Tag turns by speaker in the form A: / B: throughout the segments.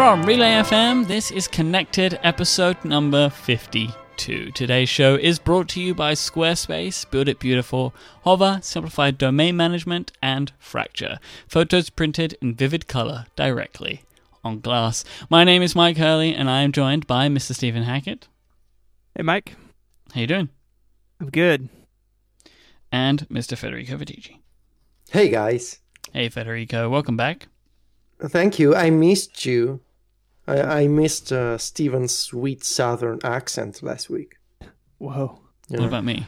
A: From Relay FM, this is Connected episode number 52. Today's show is brought to you by Squarespace, Build It Beautiful, Hover, Simplified Domain Management, and Fracture. Photos printed in vivid color directly on glass. My name is Myke Hurley, and I am joined by Mr. Stephen Hackett.
B: Hey, Myke.
A: How you doing?
B: I'm good.
A: And Mr. Federico Viticci.
C: Hey guys.
A: Hey, Federico. Welcome back.
C: Thank you. I missed you. I, I missed uh, Stephen's sweet southern accent last week.
B: Whoa.
C: You
A: What
C: know?
A: about me?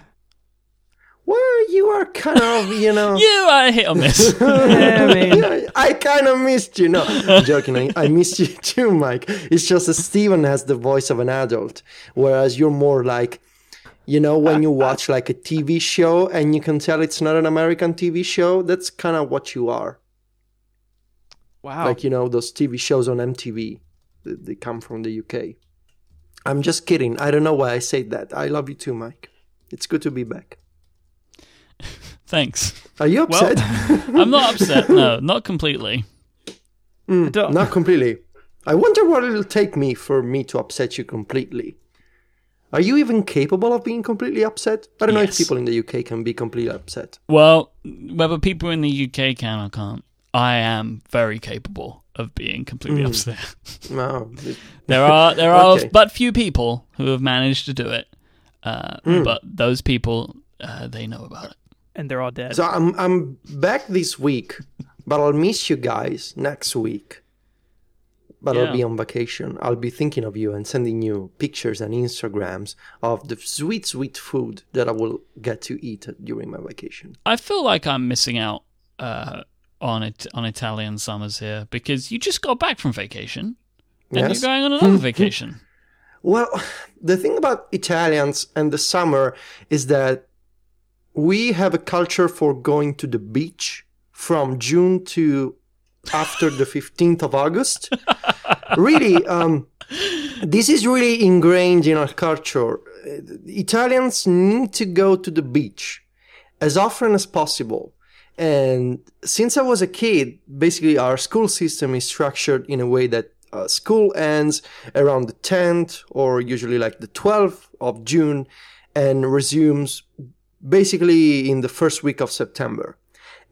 C: Well, you are kind of, you know.
A: You are hit or miss.
B: Yeah, I mean,
C: Yeah, I kind of missed you. No, I'm joking. I, I missed you too, Myke. It's just that Steven has the voice of an adult, whereas you're more like, you know, when you watch like a TV show and you can tell it's not an American TV show. That's kind of what you are.
B: wow.
C: Like you know those TV shows on MTV. They, they come from the UK. I'm just kidding. I don't know why I said that. I love you too, Myke. It's good to be back.
A: Thanks.
C: Are you
B: Well-
C: upset?
A: I'm not upset. No, not completely.
C: Mm,
B: don't-
C: completely. I wonder what it'll take me for me to upset you completely. Are you even capable of being completely upset? I don't know if people in the UK can be completely upset.
A: Well, whether people in the UK can or can't, I am very capable of being completely
C: Mm.
A: upset.
C: No.
A: There are there are
C: Okay.
A: but few people who have managed to do it, uh,
C: Mm.
A: but those people uh, they know about it.
B: and they're all dead.
C: So I'm I'm back this week, but I'll miss you guys next week. But
A: Yeah.
C: I'll be on vacation. I'll be thinking of you and sending you pictures and Instagrams of the sweet, sweet food that I will get to eat during my vacation.
A: I feel like I'm missing out uh, on it on Italian summers here because you just got back from vacation and
C: Yes.
A: you're going on another vacation.
C: Well, the thing about Italians and the summer is that we have a culture for going to the beach from June to after the 15th of August. really, um, this is really ingrained in our culture. Italians need to go to the beach as often as possible. And since I was a kid, basically our school system is structured in a way that uh, school ends around the 10th or usually like the 12th of June and resumes basically in the first week of September.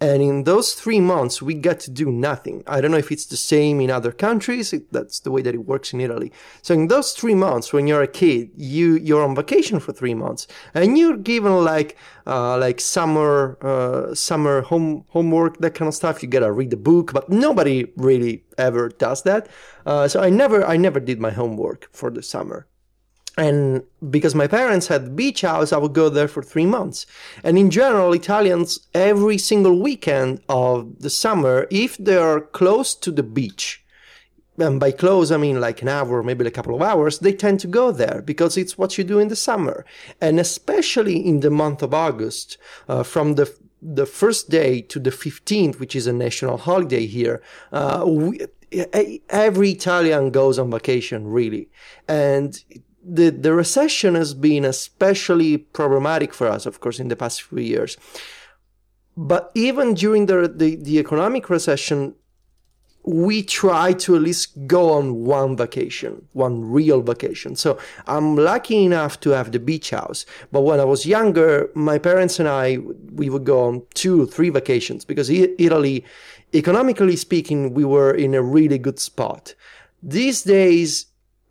C: And in those three months, we got to do nothing. I don't know if it's the same in other countries. It, that's the way that it works in Italy. So in those three months, when you're a kid, you you're on vacation for three months, and you're given like uh, like summer uh, summer home homework that kind of stuff. You gotta read the book, but nobody really ever does that. Uh, so I never I never did my homework for the summer. And because my parents had beach house, I would go there for three months. And in general, Italians, every single weekend of the summer, if they are close to the beach, and by close, I mean like an hour, maybe a couple of hours, they tend to go there because it's what you do in the summer. And especially in the month of August, uh, from the the first day to the 15th, which is a national holiday here, uh, we, every Italian goes on vacation, really. And the, the recession has been especially problematic for us, of course, in the past few years. But even during the, the, the economic recession, we try to at least go on one vacation, one real vacation. So I'm lucky enough to have the beach house. But when I was younger, my parents and I, we would go on two, three vacations because Italy, economically speaking, we were in a really good spot. These days,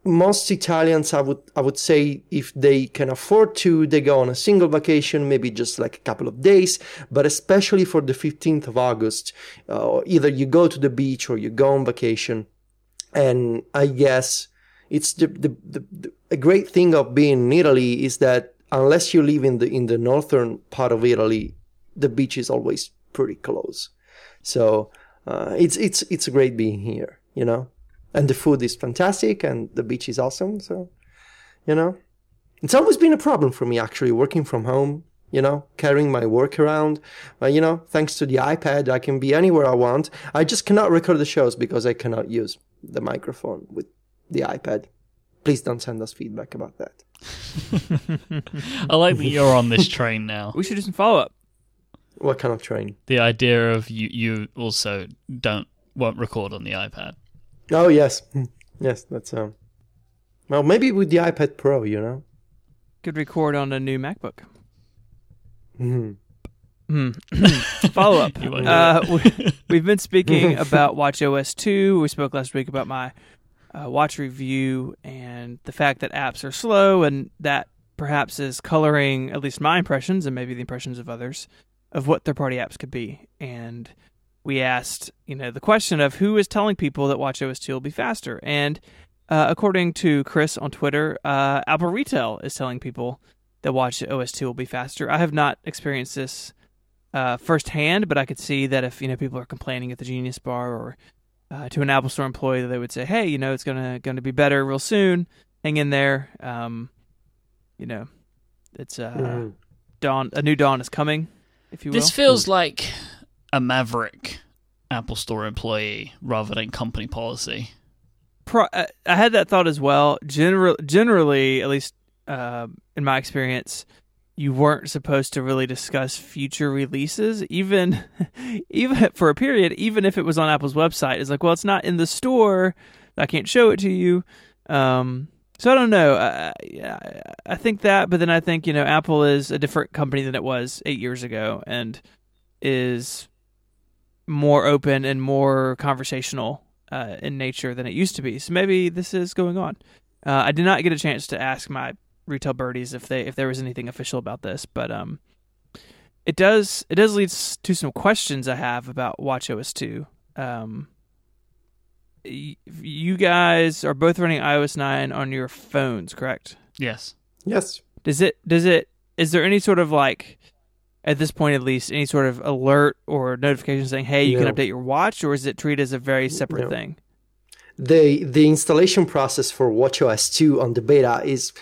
C: most Italians, I would, I would say, if they can afford to, they go on a single vacation, maybe just like a couple of days. But especially for the 15th of August, uh, either you go to the beach or you go on vacation. And I guess it's the, the, the, the a great thing of being in Italy is that unless you live in the in the northern part of Italy, the beach is always pretty close. So uh, it's it's it's great being here, you know. And the food is fantastic, and the beach is awesome. So, you know, it's always been a problem for me actually working from home. You know, carrying my work around. Uh, you know, thanks to the iPad, I can be anywhere I want. I just cannot record the shows because I cannot use the microphone with the iPad. Please don't send us feedback about that.
A: I like that you're on this train now.
B: We should do some follow up.
C: What kind of train?
A: The idea of you you also don't won't record on the iPad.
C: Oh yes, Yes, that's um. Well, maybe with the iPad Pro, you know.
B: Could record on a new MacBook.
C: Mhm.
B: Hmm. Follow up.
A: You won't do
B: Uh, we, we've been speaking about WatchOS 2. We spoke last week about my uh, watch review and the fact that apps are slow, and that perhaps is coloring at least my impressions and maybe the impressions of others of what third party apps could be. And we asked, you know, the question of who is telling people that WatchOS 2 will be faster. And uh, according to Chris on Twitter, uh, Apple Retail is telling people that WatchOS 2 will be faster. I have not experienced this uh, firsthand, but I could see that if you know people are complaining at the Genius Bar or uh, to an Apple Store employee, that they would say, "Hey, you know, it's gonna gonna be better real soon. Hang in there." Um, you know, it's uh,
C: Mhm.
B: dawn. A new dawn is coming, if you will.
A: This feels like a maverick Apple Store employee rather than company policy.
B: Pro- I I had that thought as well. General, generally, at least uh, in my experience, you weren't supposed to really discuss future releases, even even for a period. Even if it was on Apple's website, it's like, well, it's not in the store. I can't show it to you. Um, so I don't know. I, I think that, but then I think you know, Apple is a different company than it was eight years ago, and is more open and more conversational uh, in nature than it used to be. So maybe this is going on. Uh, I did not get a chance to ask my retail birdies if they if there was anything official about this, but um, it does it does lead to some questions I have about WatchOS two. Um, you guys are both running iOS nine on your phones, correct?
A: Yes.
C: Yes.
B: Does it does it is there any sort of like at this point at least any sort of alert or notification saying hey you
C: No.
B: can update your watch or is it treated as a very separate
C: No.
B: thing?
C: the the installation process for WatchOS 2 on the beta is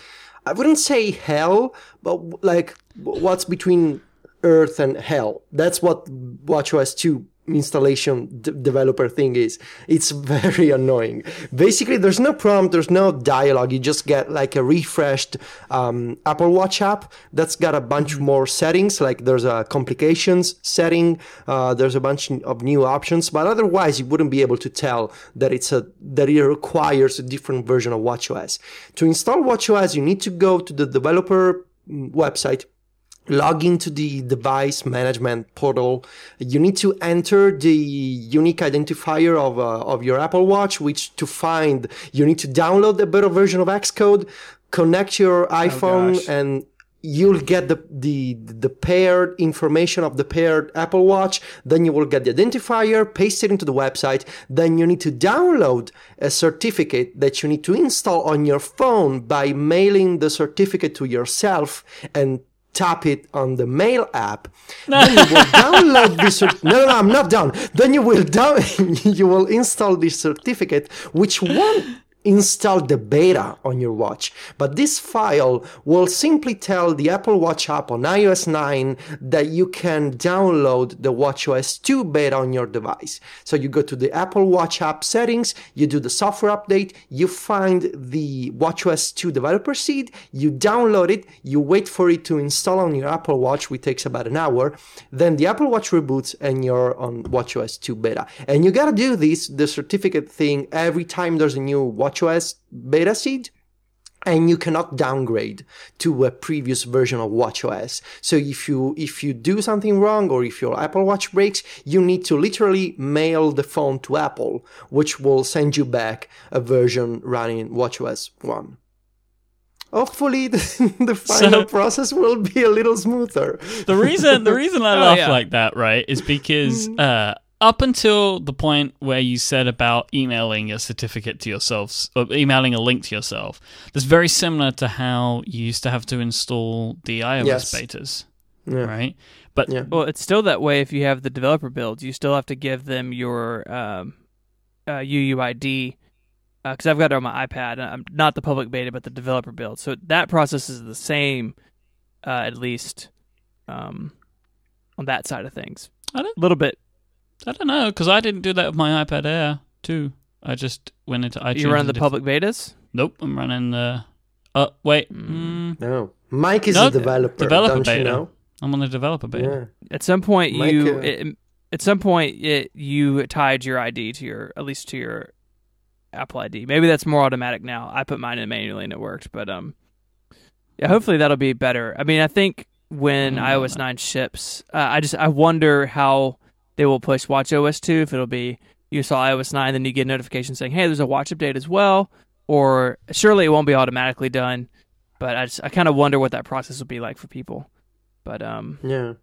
C: I wouldn't say hell, but like what's between earth and hell. That's what WatchOS 2 installation d- developer thing is. It's very annoying. Basically, there's no prompt, there's no dialogue. You just get like a refreshed um, Apple Watch app that's got a bunch more settings. Like there's a complications setting, uh, there's a bunch of new options, but otherwise you wouldn't be able to tell that it's a that it requires a different version of WatchOS. To install WatchOS, you need to go to the developer mm, website log into the device management portal. You need to enter the unique identifier of, uh, of your Apple Watch, which to find, you need to download a better version of Xcode, connect your iPhone
B: gosh.
C: and you'll get the, the, the paired information of the paired Apple Watch. Then you will get the identifier, paste it into the website. Then you need to download a certificate that you need to install on your phone by mailing the certificate to yourself and tap it on the mail app. then you will download this. Cert- no, no, no, I'm not done. Then you will down. you will install this certificate, which won't install the beta on your watch. But this file will simply tell the Apple Watch app on iOS 9 that you can download the WatchOS 2 beta on your device. So you go to the Apple Watch app settings, you do the software update, you find the WatchOS 2 developer seed, you download it, you wait for it to install on your Apple Watch, which takes about an hour. Then the Apple Watch reboots and you're on WatchOS 2 beta. And you gotta do this, the certificate thing, every time there's a new WatchOS beta seed and you cannot downgrade to a previous version of watchOS. So if you if you do something wrong or if your Apple Watch breaks, you need to literally mail the phone to Apple, which will send you back a version running watchOS 1. Hopefully the, the final
A: So-
C: process will be a little smoother.
A: The reason the reason I
B: Oh,
A: laugh
B: yeah.
A: like that, right, is because uh, up until the point where you said about emailing a certificate to yourself, or emailing a link to yourself, that's very similar to how you used to have to install the iOS
C: Yes.
A: betas,
C: Yeah.
A: right? But
C: Yeah.
B: Well, it's still that way if you have the developer builds. You still have to give them your um, uh, UUID because I've got it on my iPad. I'm not the public beta, but the developer build. So that process is the same, uh, at least um, on that side of things. A little bit.
A: I don't know because I didn't do that with my iPad Air too. I just went into iTunes.
B: you run
A: and
B: the
A: did-
B: public betas.
A: Nope, I'm running the. Uh, wait, mm,
C: No. Myke is
A: No,
C: a developer,
A: developer
C: don't
A: beta.
C: you know?
A: I'm on the developer beta.
C: Yeah.
B: At some point,
C: Myke,
B: you
C: uh,
B: it, at some point it, you tied your ID to your at least to your Apple ID. Maybe that's more automatic now. I put mine in manually and it worked, but um, yeah, hopefully that'll be better. I mean, I think when iOS nine ships, uh, I just I wonder how they will push watch OS two. If it'll be you saw iOS nine, then you get a notification saying, "Hey, there's a watch update as well," or surely it won't be automatically done. But I just I kind of wonder what that process will be like for people. But um,
C: Yeah.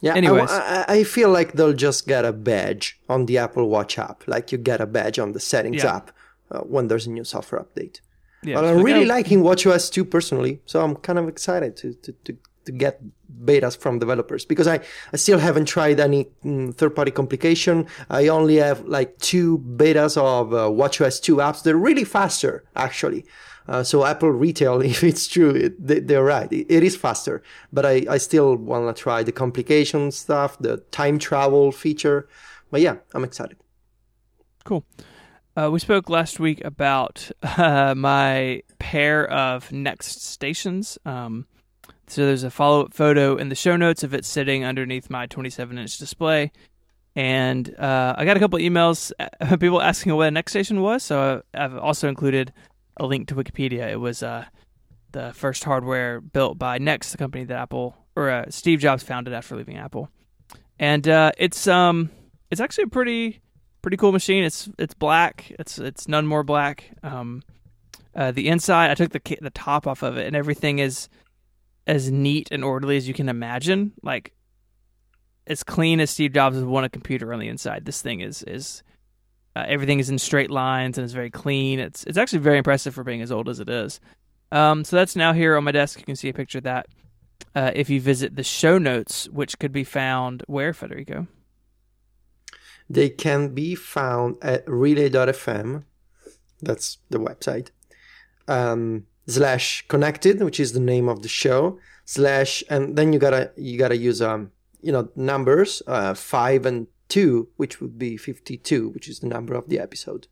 C: Yeah. I-
B: Anyways.
C: I, I feel like they'll just get a badge on the Apple Watch app, like you get a badge on the settings
B: Yeah.
C: app uh, when there's a new software update.
B: yeah,
C: but I'm really liking WatchOS 2 personally, so I'm kind of excited to, to, to, to get betas from developers because I, I still haven't tried any mm, third party complication. I only have like two betas of uh, WatchOS 2 apps. They're really faster, actually. Uh, so Apple Retail, if it's true, it, they, they're right. It, it is faster, but I, I still want to try the complication stuff, the time travel feature. But yeah, I'm excited.
B: Cool. Uh, we spoke last week about uh, my pair of NeXTstations. Um, so there's a follow up photo in the show notes of it sitting underneath my 27 inch display. And uh, I got a couple emails, uh, people asking what a NeXTstation was. So I've also included a link to Wikipedia. It was uh, the first hardware built by Next, the company that Apple or uh, Steve Jobs founded after leaving Apple. And uh, it's um it's actually a pretty pretty cool machine. It's it's black. It's it's none more black. Um, uh, the inside, I took the the top off of it, and everything is as neat and orderly as you can imagine. Like as clean as Steve Jobs would want a computer on the inside. This thing is is uh, everything is in straight lines and it's very clean. It's it's actually very impressive for being as old as it is. Um, so that's now here on my desk. You can see a picture of that. Uh, if you visit the show notes, which could be found where, Federico?
C: They can be found at relay.fm. That's the website. Um, slash connected, which is the name of the show. Slash, and then you gotta you gotta use um you know numbers uh, five and two, which would be fifty-two, which is the number of the episode.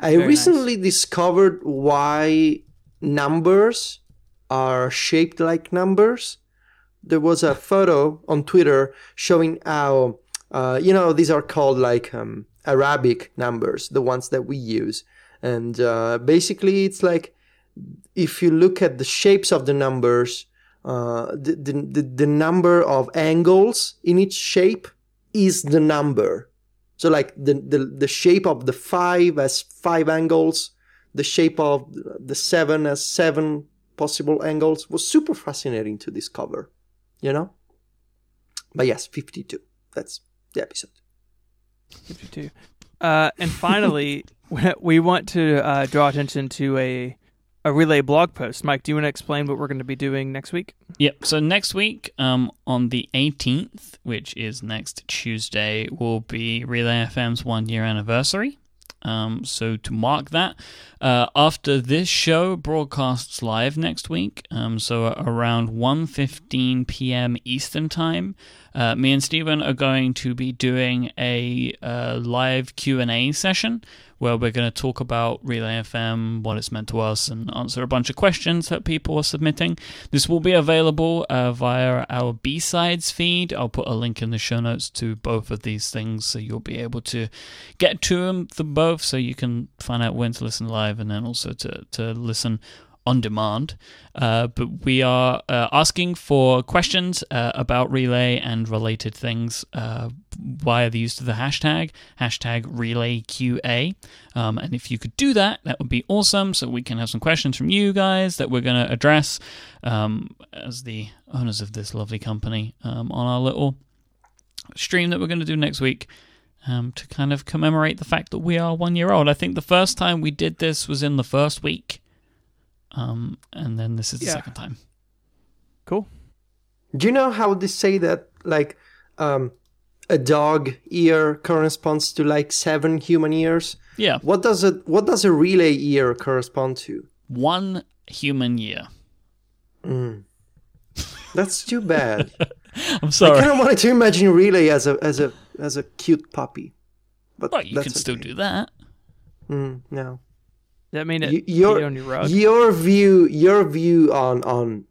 C: I
B: Very
C: recently discovered why numbers are shaped like numbers. There was a photo on Twitter showing how uh, you know these are called like um, Arabic numbers, the ones that we use, and uh, basically it's like if you look at the shapes of the numbers, uh, the, the the number of angles in each shape is the number. So like the the the shape of the five has five angles, the shape of the seven has seven possible angles was super fascinating to discover, you know. But yes, fifty-two. That's the episode.
B: 52. Uh, and finally, we want to uh, draw attention to a a relay blog post. Myke, do you want to explain what we're going to be doing next week?
A: Yep. So next week, um, on the 18th, which is next Tuesday, will be Relay FM's one year anniversary. Um, so to mark that, uh, after this show broadcasts live next week, um, so around 1.15 p.m. Eastern time, uh, me and Stephen are going to be doing a uh, live Q&A session where we're going to talk about Relay FM, what it's meant to us, and answer a bunch of questions that people are submitting. This will be available uh, via our B-Sides feed. I'll put a link in the show notes to both of these things so you'll be able to get to them, them both so you can find out when to listen live and then also to, to listen on demand. Uh, but we are uh, asking for questions uh, about Relay and related things uh, via the use of the hashtag, hashtag RelayQA. Um, and if you could do that, that would be awesome. So we can have some questions from you guys that we're going to address um, as the owners of this lovely company um, on our little stream that we're going to do next week. Um, to kind of commemorate the fact that we are one year old. I think the first time we did this was in the first week. Um, and then this is the
B: Yeah.
A: second time.
B: Cool.
C: Do you know how they say that like um, a dog ear corresponds to like seven human ears?
A: Yeah,
C: What does it? What does a relay ear correspond to?
A: one human year.
C: That's too bad.
A: I'm sorry.
C: I kind of wanted to imagine relay as a as a as a cute puppy, but
A: Well, you
C: that's
A: can still
C: okay.
A: do that.
C: Mm, no,
B: Does that mean it
C: Y- your
B: on your rug?
C: your view your view on on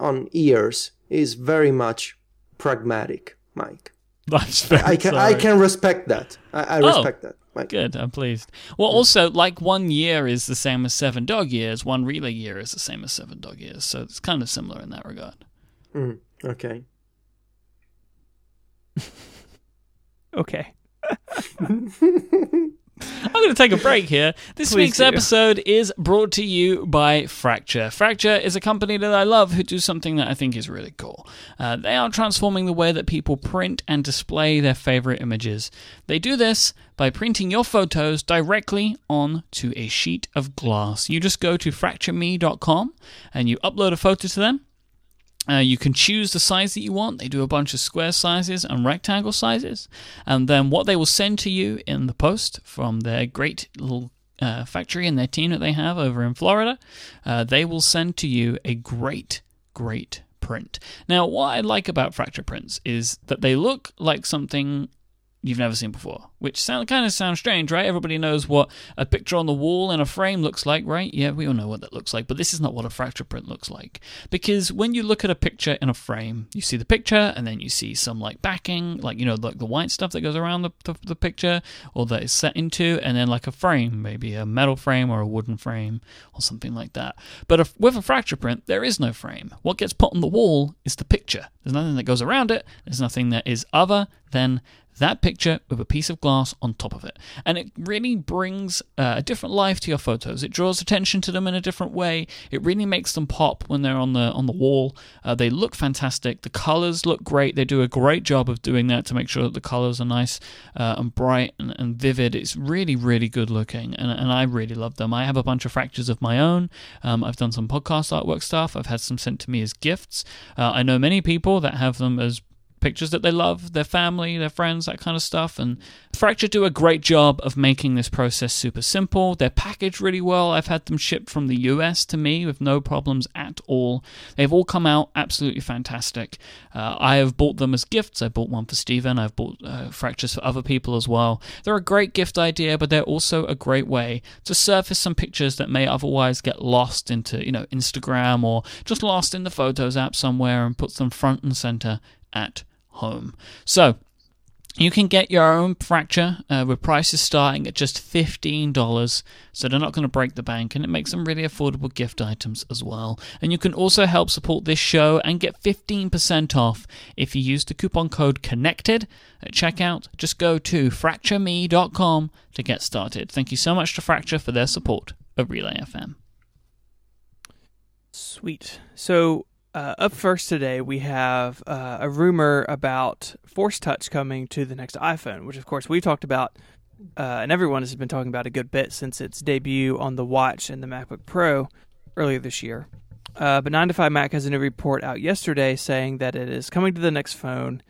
C: on ears is very much pragmatic, Myke.
A: Life's very
C: I can I can respect that. I, I
A: Oh.
C: respect that. Like,
A: Good, I'm pleased. Well, also, like one year is the same as seven dog years, one relay year is the same as seven dog years, so it's kind of similar in that regard.
C: mm, okay.
B: Okay.
A: I'm going to take a break here. This
B: Please
A: week's
B: do.
A: episode is brought to you by Fracture. Fracture is a company that I love who do something that I think is really cool. Uh, they are transforming the way that people print and display their favorite images. They do this by printing your photos directly onto a sheet of glass. You just go to fractureme.com and you upload a photo to them. Uh, you can choose the size that you want. They do a bunch of square sizes and rectangle sizes. And then what they will send to you in the post from their great little uh, factory and their team that they have over in Florida, uh, they will send to you a great, great print. Now, what I like about fracture prints is that they look like something you've never seen before, which sound kind of sounds strange, right? Everybody knows what a picture on the wall in a frame looks like, right? Yeah, we all know what that looks like, but this is not what a fracture print looks like. Because when you look at a picture in a frame, you see the picture and then you see some like backing, like you know, like the white stuff that goes around the, the, the picture or that is set into, and then like a frame, maybe a metal frame or a wooden frame or something like that. But if, with a fracture print, there is no frame. What gets put on the wall is the picture. There's nothing that goes around it. There's nothing that is other than that picture with a piece of glass on top of it. And it really brings uh, a different life to your photos. It draws attention to them in a different way. It really makes them pop when they're on the on the wall. Uh, they look fantastic. The colors look great. They do a great job of doing that to make sure that the colors are nice uh, and bright and, and vivid. It's really really good looking, and, and I really love them. I have a bunch of fractures of my own. Um, I've done some podcast artwork stuff. I've had some sent to me as gifts. Uh, I know many people that have them as pictures that they love, their family, their friends, that kind of stuff. And Fracture do a great job of making this process super simple. They're packaged really well. I've had them shipped from the US to me with no problems at all. They've all come out absolutely fantastic. Uh, I have bought them as gifts. I bought one for Stephen. I've bought uh, Fractures for other people as well. They're a great gift idea, but they're also a great way to surface some pictures that may otherwise get lost into, you know, Instagram or just lost in the Photos app somewhere and puts them front and center at home. So, you can get your own fracture uh, with prices starting at just $15, so they're not going to break the bank, and it makes them really affordable gift items as well. And you can also help support this show and get 15% off if you use the coupon code CONNECTED at checkout. Just go to fractureme.com to get started. Thank you so much to Fracture for their support of Relay FM.
B: Sweet. So, uh, up first today, we have uh, a rumor about Force Touch coming to the next iPhone, which, of course, we've talked about, uh, and everyone has been talking about a good bit since its debut on the Watch and the MacBook Pro earlier this year. Uh, but 9to5Mac has a new report out yesterday saying that it is coming to the next phone.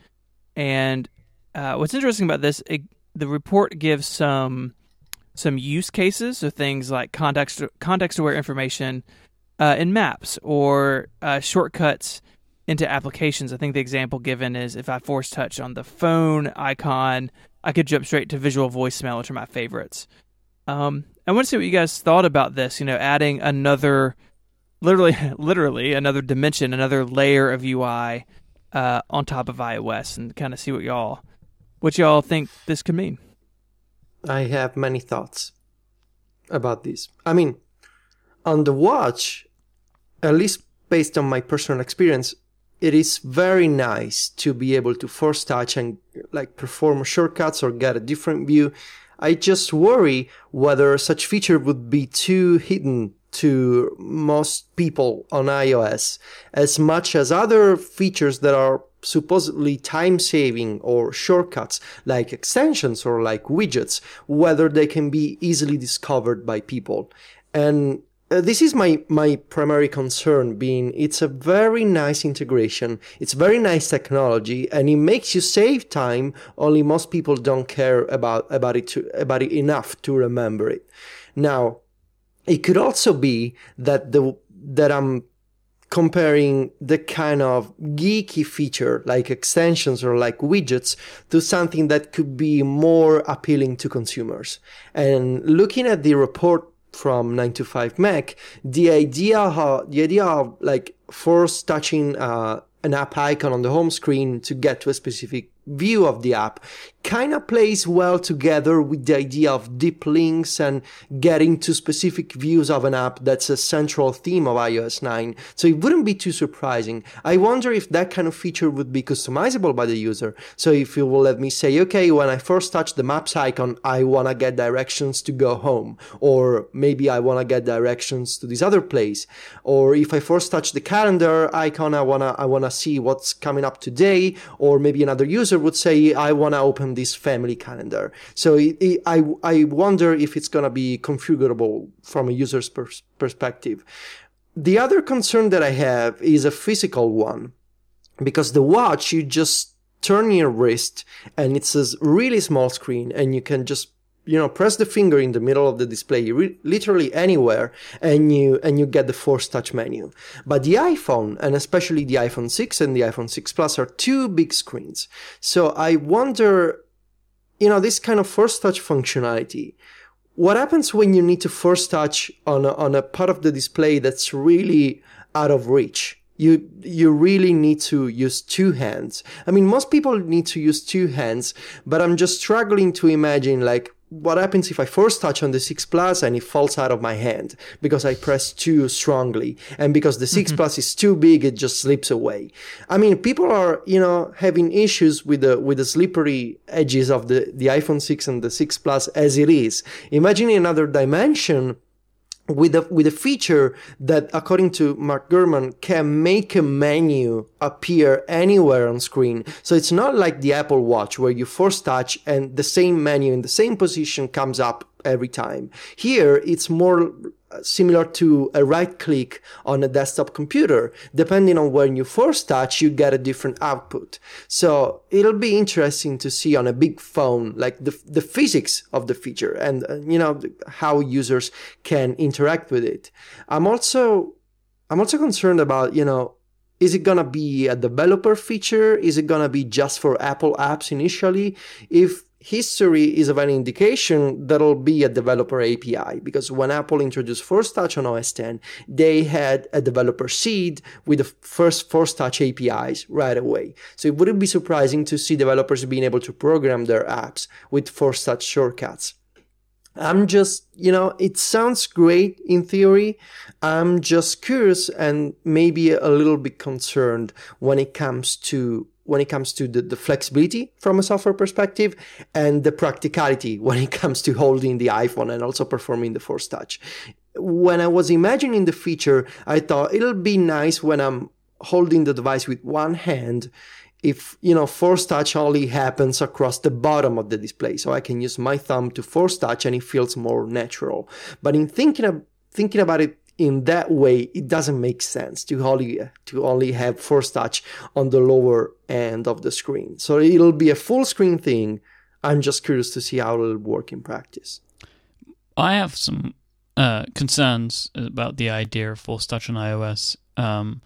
B: And uh, what's interesting about this, it, the report gives some some use cases, so things like context context aware information uh, in maps or uh, shortcuts into applications. I think the example given is if I force touch on the phone icon, I could jump straight to visual voicemail, which are my favorites. Um, I want to see what you guys thought about this. You know, adding another, literally, literally another dimension, another layer of UI uh, on top of iOS, and kind of see what y'all, what y'all think this could mean.
C: I have many thoughts about this. I mean, on the watch, at least based on my personal experience, it is very nice to be able to force touch and like perform shortcuts or get a different view. I just worry whether such feature would be too hidden to most people on iOS as much as other features that are supposedly time saving or shortcuts like extensions or like widgets, whether they can be easily discovered by people. And uh, this is my, my primary concern being it's a very nice integration. It's very nice technology and it makes you save time. Only most people don't care about, about it, to, about it enough to remember it. Now, it could also be that the, that I'm comparing the kind of geeky feature like extensions or like widgets to something that could be more appealing to consumers. And looking at the report from 9to5Mac, the idea how, the idea of like force touching uh, an app icon on the home screen to get to a specific view of the app kind of plays well together with the idea of deep links and getting to specific views of an app that's a central theme of iOS 9. So it wouldn't be too surprising. I wonder if that kind of feature would be customizable by the user. So if you will let me say, okay, when I force touch the maps icon, I want to get directions to go home. Or maybe I want to get directions to this other place. Or if I force touch the calendar icon, I want to, I want to see what's coming up today. Or maybe another user would say, I want to open this family calendar. So it, it, I, I wonder if it's going to be configurable from a user's pers- perspective. The other concern that I have is a physical one because the watch, you just turn your wrist and it's a really small screen and you can just you know press the finger in the middle of the display re- literally anywhere and you and you get the force touch menu. But the iphone and especially the iphone 6 and the iphone 6 plus are two big screens. So i wonder you know this kind of force touch functionality what happens when you need to force touch on a, on a part of the display that's really out of reach? You you really need to use two hands. I mean most people need to use two hands but i'm just struggling to imagine like what happens if I force touch on the 6 Plus and it falls out of my hand because I press too strongly and because the 6 mm-hmm. Plus is too big, it just slips away. I mean, people are, you know, having issues with the, with the slippery edges of the, the iPhone 6 and the 6 Plus as it is. Imagine another dimension with a with a feature that according to Mark Gurman can make a menu appear anywhere on screen. So it's not like the Apple Watch where you force touch and the same menu in the same position comes up every time. Here it's more similar to a right click on a desktop computer. Depending on when you force touch, you get a different output. So it'll be interesting to see on a big phone, like the, the physics of the feature and, uh, you know, how users can interact with it. I'm also, I'm also concerned about, you know, is it gonna be a developer feature? Is it gonna be just for Apple apps initially? If history is of an indication that'll be a developer API because when Apple introduced Force Touch on OS X, they had a developer seed with the first Force Touch APIs right away. So it wouldn't be surprising to see developers being able to program their apps with Force Touch shortcuts. I'm just, you know, it sounds great in theory. I'm just curious and maybe a little bit concerned when it comes to when it comes to the, the flexibility from a software perspective and the practicality when it comes to holding the iPhone and also performing the Force Touch. When I was imagining the feature, I thought it'll be nice when I'm holding the device with one hand if you know force touch only happens across the bottom of the display so i can use my thumb to force touch and it feels more natural but in thinking of thinking about it in that way, it doesn't make sense to only to only have force touch on the lower end of the screen. So it'll be a full screen thing. I'm just curious to see how it'll work in practice.
A: I have some uh, concerns about the idea of force touch on iOS. Um,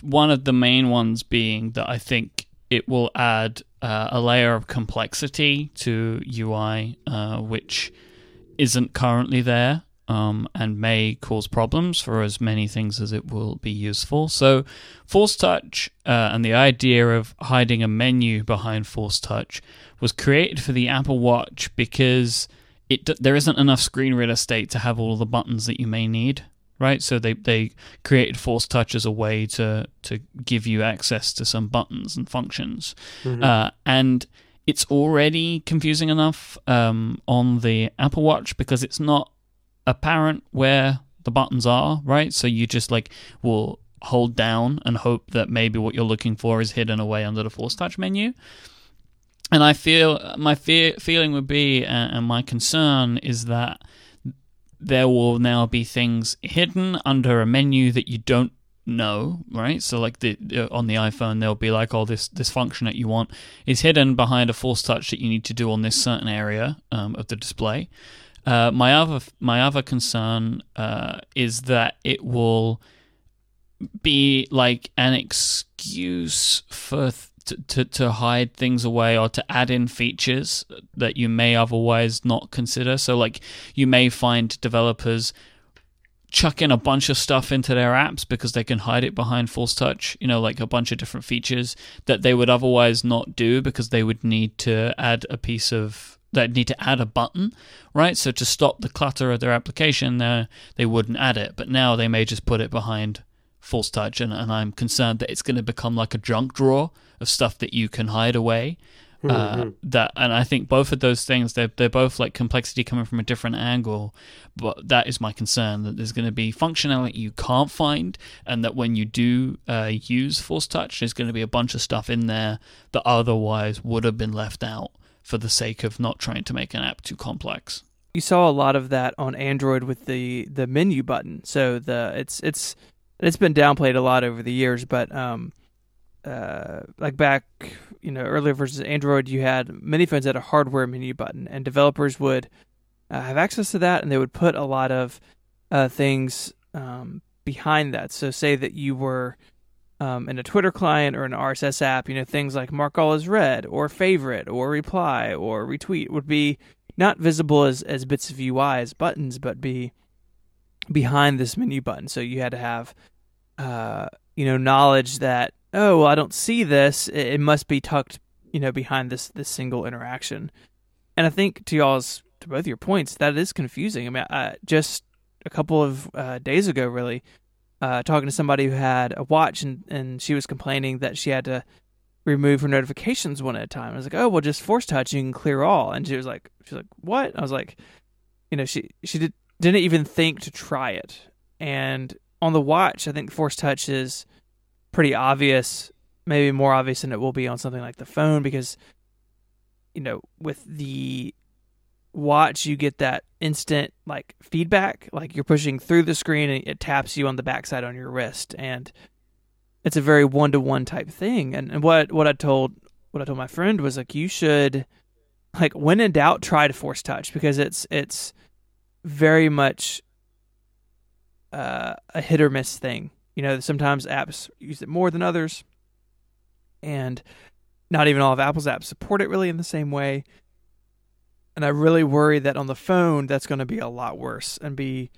A: one of the main ones being that I think it will add uh, a layer of complexity to UI, uh, which isn't currently there um, and may cause problems for as many things as it will be useful. So, Force Touch uh, and the idea of hiding a menu behind Force Touch was created for the Apple Watch because it there isn't enough screen real estate to have all the buttons that you may need. Right, so they, they created Force Touch as a way to to give you access to some buttons and functions, mm-hmm. uh, and it's already confusing enough um, on the Apple Watch because it's not apparent where the buttons are, right? So you just like will hold down and hope that maybe what you're looking for is hidden away under the force touch menu. And I feel my fear, feeling would be, uh, and my concern is that there will now be things hidden under a menu that you don't know, right? So like the on the iPhone, there'll be like, oh, this this function that you want is hidden behind a force touch that you need to do on this certain area um, of the display. Uh, my other my other concern uh, is that it will be like an excuse for th- to, to hide things away or to add in features that you may otherwise not consider. So like you may find developers chuck in a bunch of stuff into their apps because they can hide it behind Force Touch, you know, like a bunch of different features that they would otherwise not do because they would need to add a piece of that need to add a button, right? So to stop the clutter of their application, uh, they wouldn't add it, but now they may just put it behind Force Touch, and, and I'm concerned that it's going to become like a junk drawer of stuff that you can hide away uh,
C: Mm-hmm.
A: that and I think both of those things they're they're both like complexity coming from a different angle, but that is my concern that there's going to be functionality you can't find, and that when you do uh, use Force Touch, there's going to be a bunch of stuff in there that otherwise would have been left out for the sake of not trying to make an app too complex.
B: You saw a lot of that on Android with the the menu button. So the it's it's it's been downplayed a lot over the years, but um, uh, like back you know earlier versus Android, you had many phones had a hardware menu button, and developers would uh, have access to that, and they would put a lot of uh, things um, behind that. So say that you were um, in a Twitter client or an RSS app, you know things like mark all as read, or favorite, or reply, or retweet would be not visible as as bits of UI as buttons, but be behind this menu button. So you had to have uh, you know knowledge that oh well, I don't see this. It, it must be tucked you know behind this this single interaction. And I think to y'all's to both your points that is confusing. I mean, I, just a couple of uh, days ago, really. Uh, talking to somebody who had a watch and, and she was complaining that she had to remove her notifications one at a time. I was like, oh well, just force touch, you can clear all. And she was like, she's like, what? I was like, you know, she she did, didn't even think to try it. And on the watch, I think force touch is pretty obvious, maybe more obvious than it will be on something like the phone because, you know, with the watch, you get that instant like feedback, like you're pushing through the screen and it taps you on the backside on your wrist, and it's a very one to one type thing. And, and what what I told what I told my friend was like, you should like when in doubt, try to force touch because it's it's very much uh, a hit or miss thing. You know, sometimes apps use it more than others, and not even all of Apple's apps support it really in the same way. And I really worry that on the phone, that's going to be a lot worse and be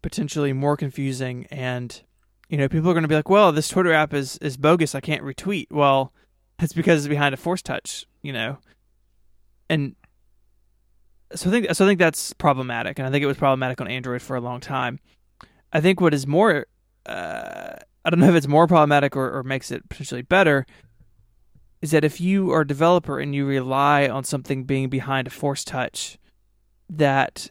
B: potentially more confusing. And you know, people are going to be like, "Well, this Twitter app is is bogus. I can't retweet." Well, it's because it's behind a force touch. You know, and so I think so I think that's problematic, and I think it was problematic on Android for a long time. I think what is more, uh, I don't know if it's more problematic or, or makes it potentially better, is that if you are a developer and you rely on something being behind a force touch that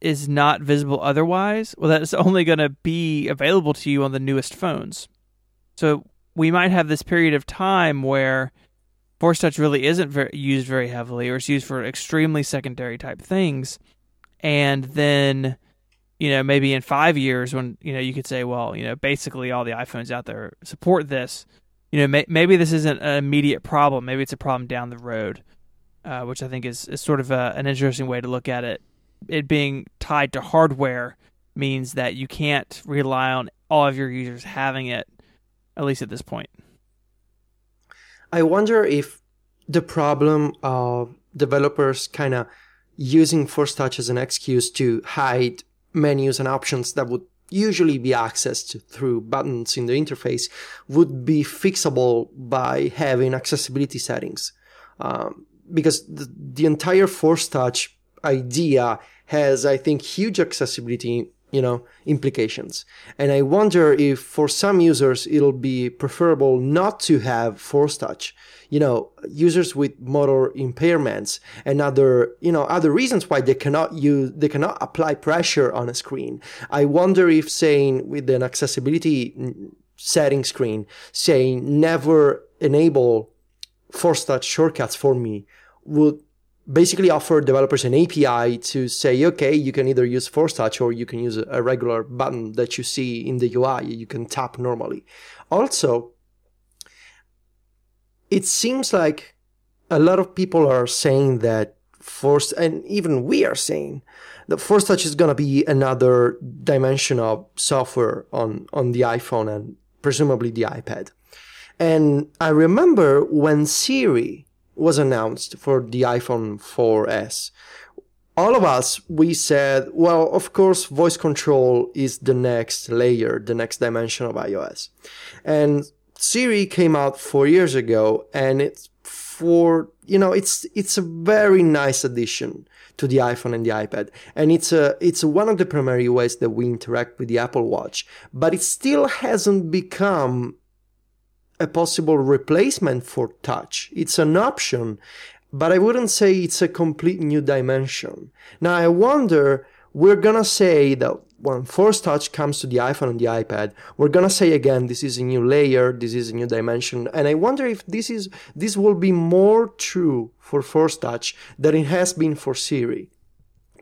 B: is not visible otherwise, well, that's only going to be available to you on the newest phones. So we might have this period of time where Force Touch really isn't very, used very heavily, or it's used for extremely secondary type things. And then, you know, maybe in five years, when you know you could say, well, you know, basically all the iPhones out there support this. You know, may, maybe this isn't an immediate problem. Maybe it's a problem down the road, uh, which I think is, is sort of a, an interesting way to look at it. It being tied to hardware means that you can't rely on all of your users having it, at least at this point.
C: I wonder if the problem of developers kind of using Force Touch as an excuse to hide menus and options that would usually be accessed through buttons in the interface would be fixable by having accessibility settings. Um, because the, the entire Force Touch idea has, I think, huge accessibility you know, implications. And I wonder if for some users it'll be preferable not to have force touch. You know, users with motor impairments and other, you know, other reasons why they cannot use, they cannot apply pressure on a screen. I wonder if saying with an accessibility setting screen, saying never enable force touch shortcuts for me would basically offer developers an API to say, okay, you can either use Force Touch or you can use a regular button that you see in the UI. You can tap normally. Also, it seems like a lot of people are saying that Force, and even we are saying that Force Touch is going to be another dimension of software on, on the iPhone and presumably the iPad. And I remember when Siri was announced for the iPhone 4S. all of us, we said, well, of course, voice control is the next layer, the next dimension of iOS. And Siri came out four years ago and it's for, you know, it's, it's a very nice addition to the iPhone and the iPad. And it's a, it's one of the primary ways that we interact with the Apple Watch, but it still hasn't become a possible replacement for touch. It's an option, but I wouldn't say it's a complete new dimension. Now I wonder, we're gonna say that when Force Touch comes to the iPhone and the iPad, we're gonna say again, this is a new layer, this is a new dimension, and I wonder if this is this will be more true for Force Touch than it has been for Siri,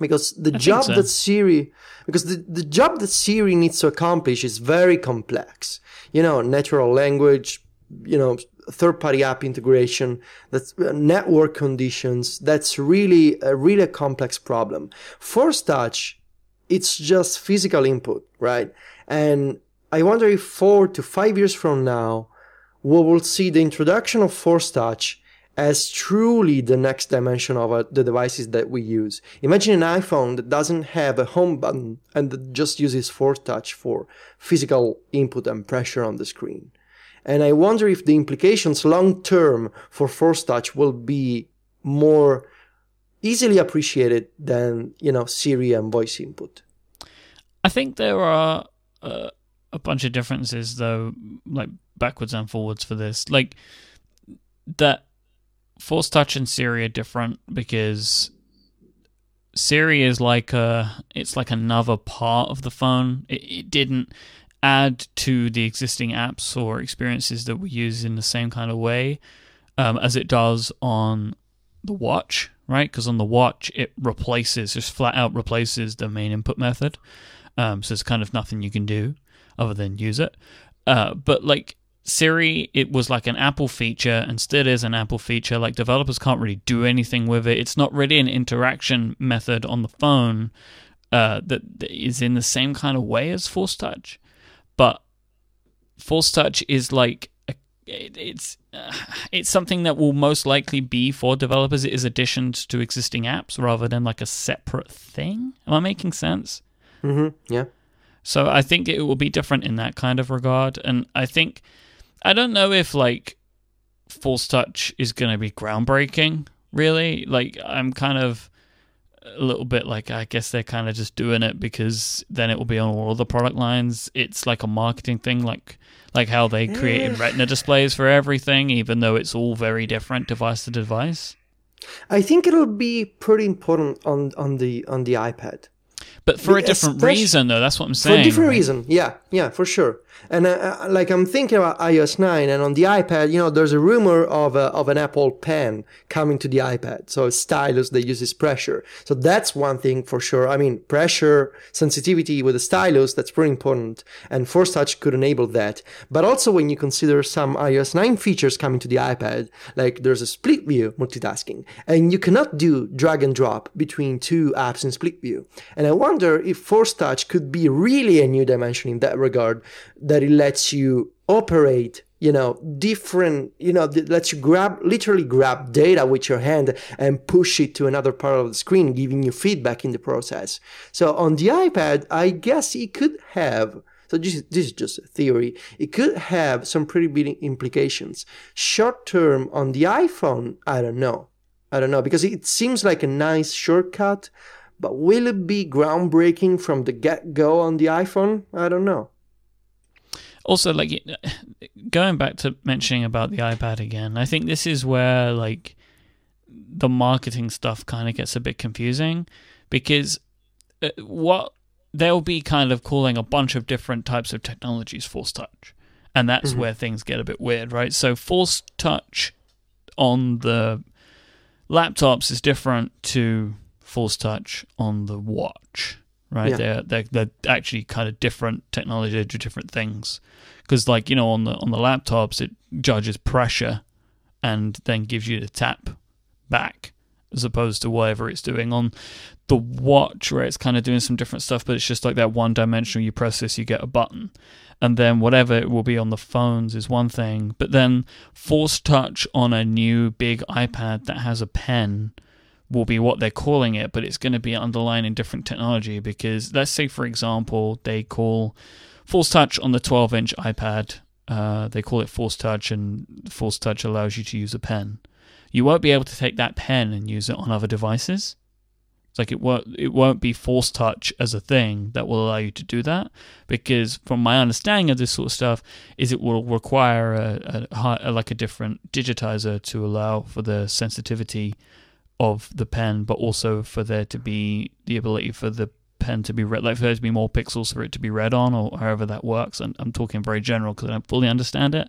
C: because the
A: I
C: job
A: so.
C: that Siri, because the, the job that Siri needs to accomplish is very complex. You know, natural language, you know, third-party app integration, that's uh, network conditions. That's really a really complex problem. Force Touch it's just physical input, right? And I wonder if four to five years from now, we will see the introduction of Force Touch as truly the next dimension of uh, the devices that we use. Imagine an iPhone that doesn't have a home button and that just uses Force Touch for physical input and pressure on the screen. And I wonder if the implications long term for Force Touch will be more easily appreciated than you know Siri and voice input.
A: I think there are uh, a bunch of differences though, like backwards and forwards for this. Like that Force Touch and Siri are different because Siri is like a it's like another part of the phone. It, it didn't add to the existing apps or experiences that we use in the same kind of way um, as it does on the watch, right? Because on the watch, it replaces, just flat out replaces the main input method. Um, so it's kind of nothing you can do other than use it. Uh, but like Siri, it was like an Apple feature and still is an Apple feature. Like developers can't really do anything with it. It's not really an interaction method on the phone uh, that, is in the same kind of way as Force Touch. But Force Touch is like it, it's uh, it's something that will most likely be for developers. It is additions to existing apps rather than like a separate thing. Am I making sense?
C: Mm-hmm. Yeah.
A: So I think it will be different in that kind of regard. And I think I don't know if like Force Touch is going to be groundbreaking. Really, like I'm kind of a little bit like I guess they're kind of just doing it because then it will be on all the product lines. It's like a marketing thing, like like how they created Retina displays for everything, even though it's all very different device to device.
C: I think it'll be pretty important on on the on the iPad.
A: But for a different
C: especially-
A: reason, though. That's what I'm saying.
C: For a different
A: right?
C: reason, yeah, yeah, for sure. And uh, uh, like I'm thinking about iOS 9, and on the iPad, you know, there's a rumor of a, of an Apple Pen coming to the iPad. So a stylus that uses pressure. So that's one thing for sure. I mean, pressure sensitivity with a stylus that's pretty important, and Force Touch could enable that. But also when you consider some iOS 9 features coming to the iPad, like there's a split view multitasking, and you cannot do drag and drop between two apps in split view. And I wonder if Force Touch could be really a new dimension in that regard, that it lets you operate you know different you know that lets you grab literally grab data with your hand and push it to another part of the screen giving you feedback in the process. So on the ipad i guess it could have so this, this is just a theory it could have some pretty big implications. Short term on the iphone i don't know. I don't know because it seems like a nice shortcut but will it be groundbreaking from the get-go on the iphone? I don't know
A: also like going back to mentioning about the iPad again, I think this is where like the marketing stuff kind of gets a bit confusing because uh, what they'll be kind of calling a bunch of different types of technologies force touch. And that's where things get a bit weird, right? So force touch on the laptops is different to force touch on the watch, right?
C: Yeah.
A: They're, they're they're actually kind of different technology, they do different things. Because like you know on the on the laptops, it judges pressure and then gives you the tap back as opposed to whatever it's doing on the watch where it's kind of doing some different stuff but it's just like that one dimensional you press this you get a button and then whatever it will be on the phones is one thing but then force touch on a new big ipad that has a pen will be what they're calling it, but it's going to be underlying in different technology because let's say, for example, they call Force Touch on the 12 inch iPad, uh, they call it Force Touch, and Force Touch allows you to use a pen. You won't be able to take that pen and use it on other devices. It's like it won't it won't be force touch as a thing that will allow you to do that because from my understanding of this sort of stuff is it will require a, a, a like a different digitizer to allow for the sensitivity of the pen, but also for there to be the ability for the pen to be read, like for there to be more pixels for it to be read on, or however that works. And I'm talking very general because I don't fully understand it.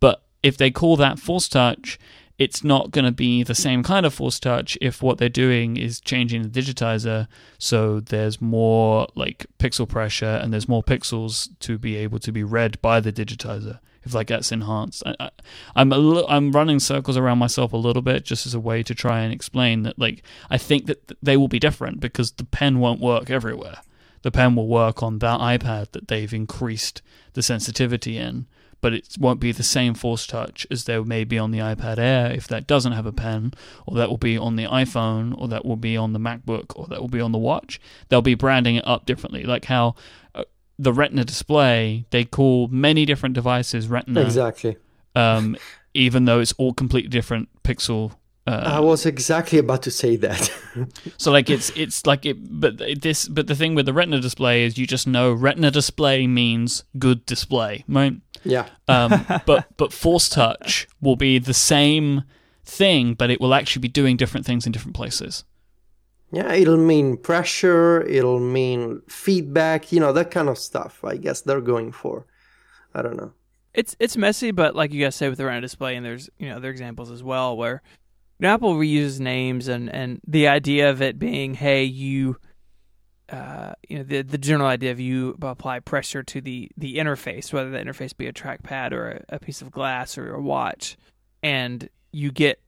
A: But if they call that force touch, it's not going to be the same kind of force touch if what they're doing is changing the digitizer so there's more like pixel pressure and there's more pixels to be able to be read by the digitizer if like that's enhanced I, am I'm running circles around myself a little bit just as a way to try and explain that like I think that they will be different because the pen won't work everywhere the pen will work on that iPad that they've increased the sensitivity in but it won't be the same force touch as there may be on the iPad Air if that doesn't have a pen, or that will be on the iPhone, or that will be on the MacBook, or that will be on the watch. They'll be branding it up differently, like how the Retina display they call many different devices Retina.
C: Exactly.
A: Um, even though it's all completely different pixel
C: uh, I was exactly about to say that.
A: so like it's it's like it, but this but the thing with the Retina display is you just know Retina display means good display, right?
C: Yeah.
A: Um, but but Force Touch will be the same thing, but it will actually be doing different things in different places.
C: Yeah, it'll mean pressure, it'll mean feedback, you know, that kind of stuff. I guess they're going for. I don't know.
B: It's it's messy, but like you guys say with the Retina display, and there's you know other examples as well where Apple reuses names and and the idea of it being, hey, you, uh, you know, the the general idea of you apply pressure to the the interface, whether the interface be a trackpad or a, a piece of glass or a watch, and you get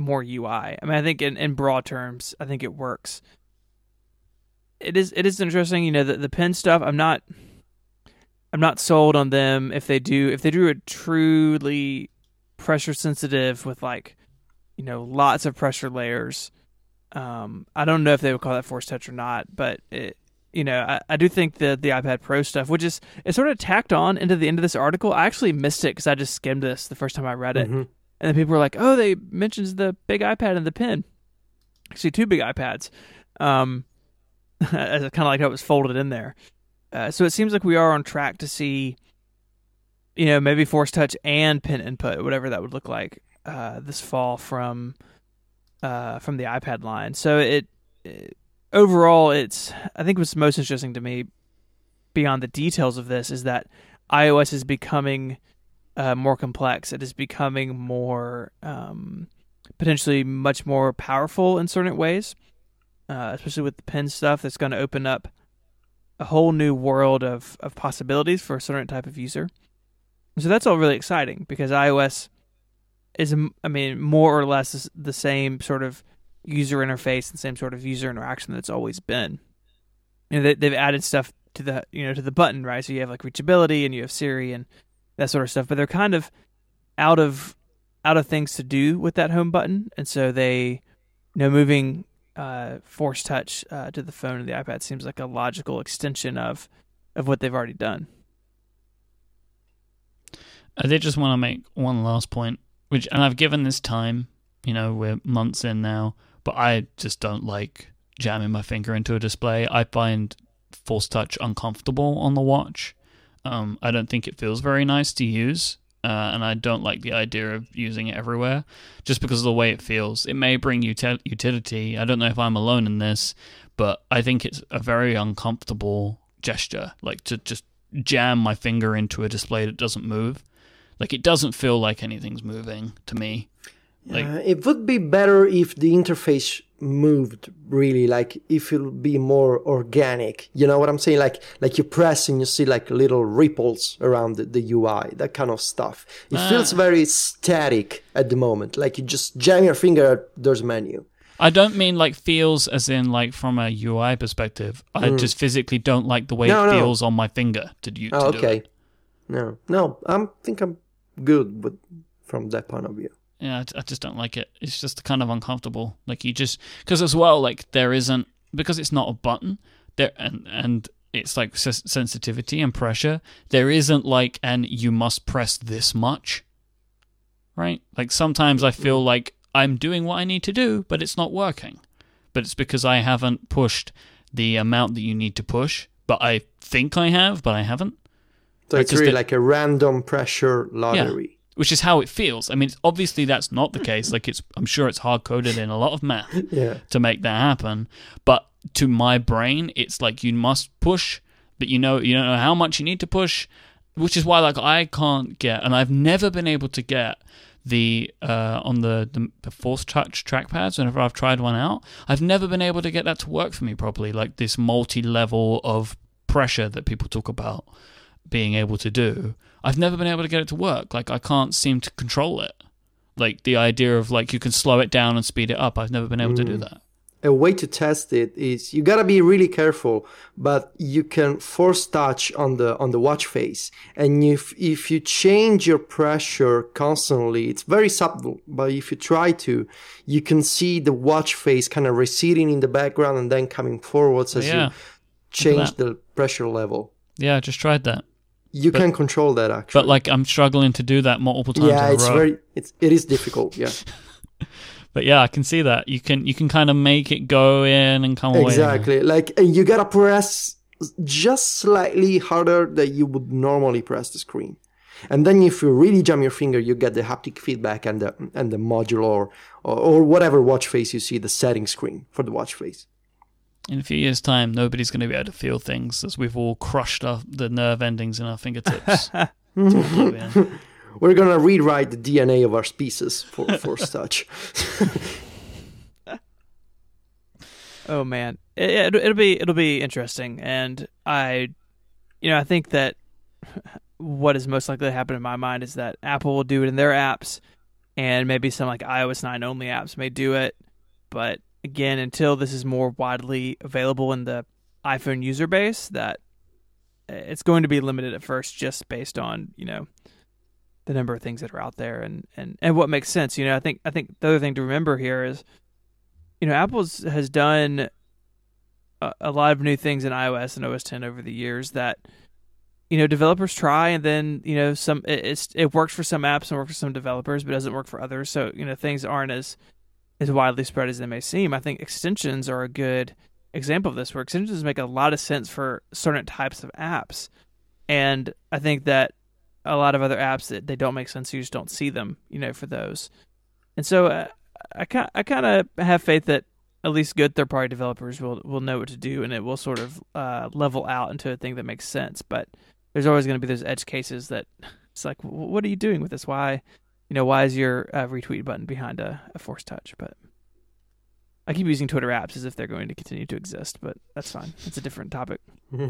B: more UI. I mean, I think in, in broad terms, I think it works. It is it is interesting, you know, the the pen stuff. I'm not I'm not sold on them if they do if they do a truly pressure sensitive with like you know, lots of pressure layers. Um, I don't know if they would call that force touch or not, but it, you know, I, I do think that the iPad Pro stuff, which is it's sort of tacked on into the end of this article. I actually missed it because I just skimmed this the first time I read it, mm-hmm. And then people were like, "Oh, they mentions the big iPad and the pen." Actually, two big iPads. Um, kind of like how it was folded in there. Uh, so it seems like we are on track to see, you know, maybe Force Touch and pen input, whatever that would look like uh, this fall from uh, from the iPad line. So it, it, overall, it's I think what's most interesting to me beyond the details of this is that iOS is becoming uh, more complex. It is becoming more um, potentially much more powerful in certain ways, uh, especially with the pen stuff. That's going to open up a whole new world of of possibilities for a certain type of user. So that's all really exciting because iOS is I mean more or less the same sort of user interface and same sort of user interaction that's always been. You know, they, have added stuff to the you know to the button right, so you have like reachability and you have Siri and that sort of stuff, but they're kind of out of out of things to do with that home button, and so they you know moving uh, force touch uh, to the phone and the iPad seems like a logical extension of of what they've already done.
A: I did just want to make one last point which, and I've given this time, you know, we're months in now, but I just don't like jamming my finger into a display. I find force touch uncomfortable on the watch. Um, I don't think it feels very nice to use. Uh, and I don't like the idea of using it everywhere just because of the way it feels. It may bring util- utility. I don't know if I'm alone in this, but I think it's a very uncomfortable gesture, like to just jam my finger into a display that doesn't move. Like it doesn't feel like anything's moving to me. Like
C: uh, it would be better if the interface moved really like if it'll be more organic. You know what i'm saying? Like like you press and you see like little ripples around the, the ui that kind of stuff. It ah. feels very static at the moment. Like you just jam your finger at there's a menu.
A: I don't mean like feels as in like from a ui perspective. I mm. just physically don't like the way no, it feels no. on my finger to, you,
C: oh,
A: to
C: okay. No. No i think i'm good with from that point of view.
A: Yeah, I, I just don't like it. It's just kind of uncomfortable. Like you just because as well, like there isn't because it's not a button there and and it's like s- sensitivity and pressure. There isn't like and you must press this much, right? Like sometimes I feel like I'm doing what I need to do, but it's not working. But it's because I haven't pushed the amount that you need to push. But I think I have, but I haven't.
C: So it's really like a random pressure lottery.
A: Which is how it feels. I mean, obviously that's not the case. Like it's, I'm sure it's hard coded in a lot of math.
C: Yeah.
A: to make that happen. But to my brain, it's like you must push, but you know you don't know how much you need to push, which is why like I can't get, and I've never been able to get the uh, on the, the the force touch trackpads whenever I've tried one out. I've never been able to get that to work for me properly. Like this multi level of pressure that people talk about being able to do. I've never been able to get it to work. Like I can't seem to control it. Like the idea of like you can slow it down and speed it up. I've never been able to do mm. that.
C: a way to test it is you gotta be really careful, but you can force touch on the on the watch face, and if if you change your pressure constantly, it's very subtle. But if you try to, you can see the watch face kind of receding in the background and then coming forwards as
A: yeah.
C: you change the pressure level.
A: Yeah, I just tried that.
C: You can control that actually.
A: But like I'm struggling to do that multiple times
C: yeah, it's very it's it is difficult. Yeah,
A: But yeah, I can see that. You can you can kind of make it go in and come away.
C: exactly. Like and you gotta press just slightly harder than you would normally press the screen. And then if you really jam your finger, you get the haptic feedback and the and the modular or, or whatever watch face you see, the setting screen for the watch face.
A: In a few years' time, nobody's going to be able to feel things as we've all crushed our, the nerve endings in our fingertips.
C: We're gonna rewrite the DNA of our species for force touch.
B: Oh man, it, it, it'll be it'll be interesting, and I, you know, I think that what is most likely to happen in my mind is that Apple will do it in their apps, and maybe some like iOS nine only apps may do it, but again, until this is more widely available in the iPhone user base, that it's going to be limited at first, just based on you know the number of things that are out there and and and what makes sense. You know, I think I think the other thing to remember here is you know, apple's has done a, a lot of new things in iOS and OS X over the years that you know developers try, and then you know some it, it's it works for some apps and works for some developers, but doesn't work for others. So you know things aren't as as widely spread as they may seem. I think extensions are a good example of this, where extensions make a lot of sense for certain types of apps, and I think that a lot of other apps that they don't make sense, you just don't see them, you know, for those. And so uh, I I kind of have faith that at least good third party developers will will know what to do, and it will sort of uh, level out into a thing that makes sense. But there's always going to be those edge cases that it's like, what are you doing with this? Why, you know, why is your uh, retweet button behind a, a force touch? But I keep using Twitter apps as if they're going to continue to exist, but that's fine. It's a different topic.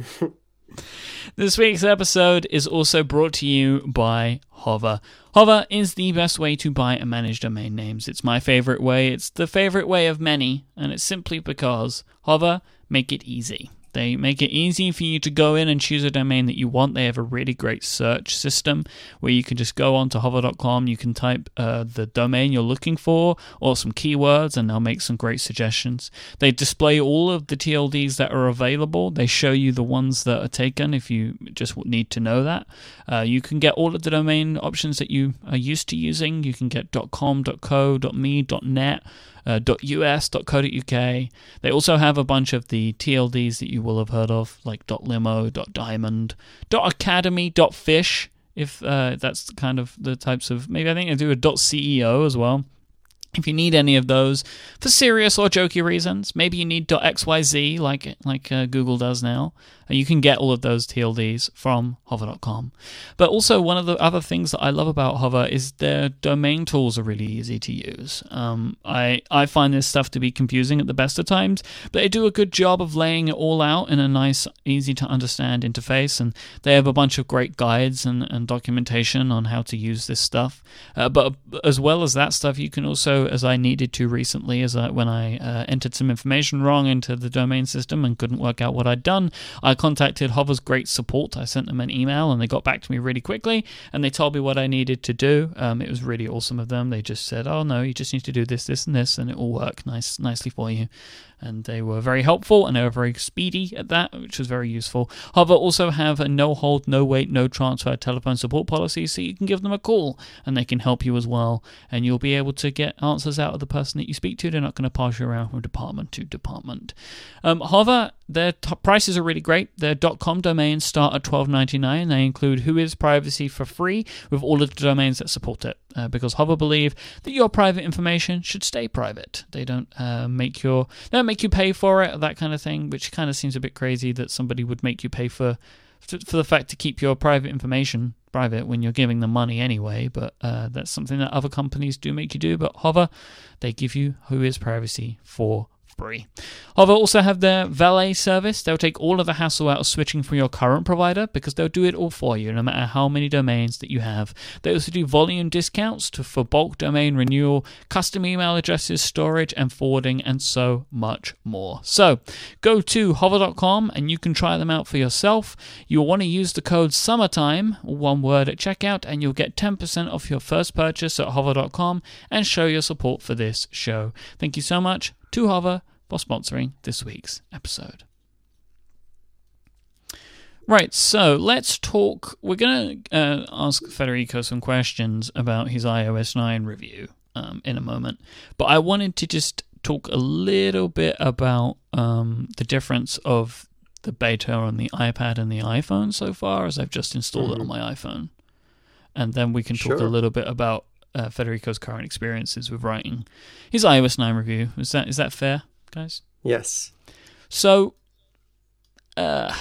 A: This week's episode is also brought to you by Hover. Hover is the best way to buy and manage domain names. It's my favorite way. It's the favorite way of many, and it's simply because Hover make it easy. They make it easy for you to go in and choose a domain that you want. They have a really great search system where you can just go on to hover.com, you can type uh, the domain you're looking for or some keywords, and they'll make some great suggestions. They display all of the TLDs that are available. They show you the ones that are taken if you just need to know that. Uh, you can get all of the domain options that you are used to using. You can get .com, .co, .me, .net, uh, .us, .co.uk. They also have a bunch of the TLDs that you will have heard of, like .limo, .diamond, .academy, .fish, if uh, that's kind of the types of... Maybe I think they do a .ceo as well. If you need any of those for serious or jokey reasons, maybe you need .xyz like like uh, Google does now. You can get all of those TLDs from hover.com. But also one of the other things that I love about Hover is their domain tools are really easy to use. Um, I I find this stuff to be confusing at the best of times, but they do a good job of laying it all out in a nice, easy to understand interface. And they have a bunch of great guides and, and documentation on how to use this stuff. Uh, but as well as that stuff, you can also, as I needed to recently, as I when I uh, entered some information wrong into the domain system and couldn't work out what I'd done, I contacted Hover's great support. I sent them an email and they got back to me really quickly and they told me what I needed to do. Um, it was really awesome of them. They just said, "Oh no, you just need to do this, this, and this, and it will work nice, nicely for you." And they were very helpful and they were very speedy at that, which was very useful. Hover also have a no hold, no wait, no transfer telephone support policy, so you can give them a call and they can help you as well, and you'll be able to get answers out of the person that you speak to. They're not going to pass you around from department to department. Um, Hover, their top prices are really great. Their .com domains start at $12.99. They include Whois Privacy for free with all of the domains that support it, uh, because Hover believe that your private information should stay private. They don't uh, make your they don't make you pay for it, that kind of thing, which kind of seems a bit crazy that somebody would make you pay for for the fact to keep your private information private when you're giving them money anyway. But uh, that's something that other companies do make you do. But Hover, they give you Whois Privacy for free. Hover also have their valet service. They'll take all of the hassle out of switching from your current provider because they'll do it all for you, no matter how many domains that you have. They also do volume discounts to, for bulk domain renewal, custom email addresses, storage, and forwarding, and so much more. So go to hover.com and you can try them out for yourself. You'll want to use the code summertime, one word at checkout, and you'll get 10% off your first purchase at hover.com and show your support for this show. Thank you so much to Hover for sponsoring this week's episode. Right, so let's talk. We're going to uh, ask Federico some questions about his iOS 9 review um, in a moment, but I wanted to just talk a little bit about um, the difference of the beta on the iPad and the iPhone so far, as I've just installed mm-hmm. it on mm-hmm. my iPhone. And then we can talk sure. a little bit about uh, Federico's current experiences with writing his iOS 9 review. Is that is that fair? Guys?
C: Yes.
A: So, uh,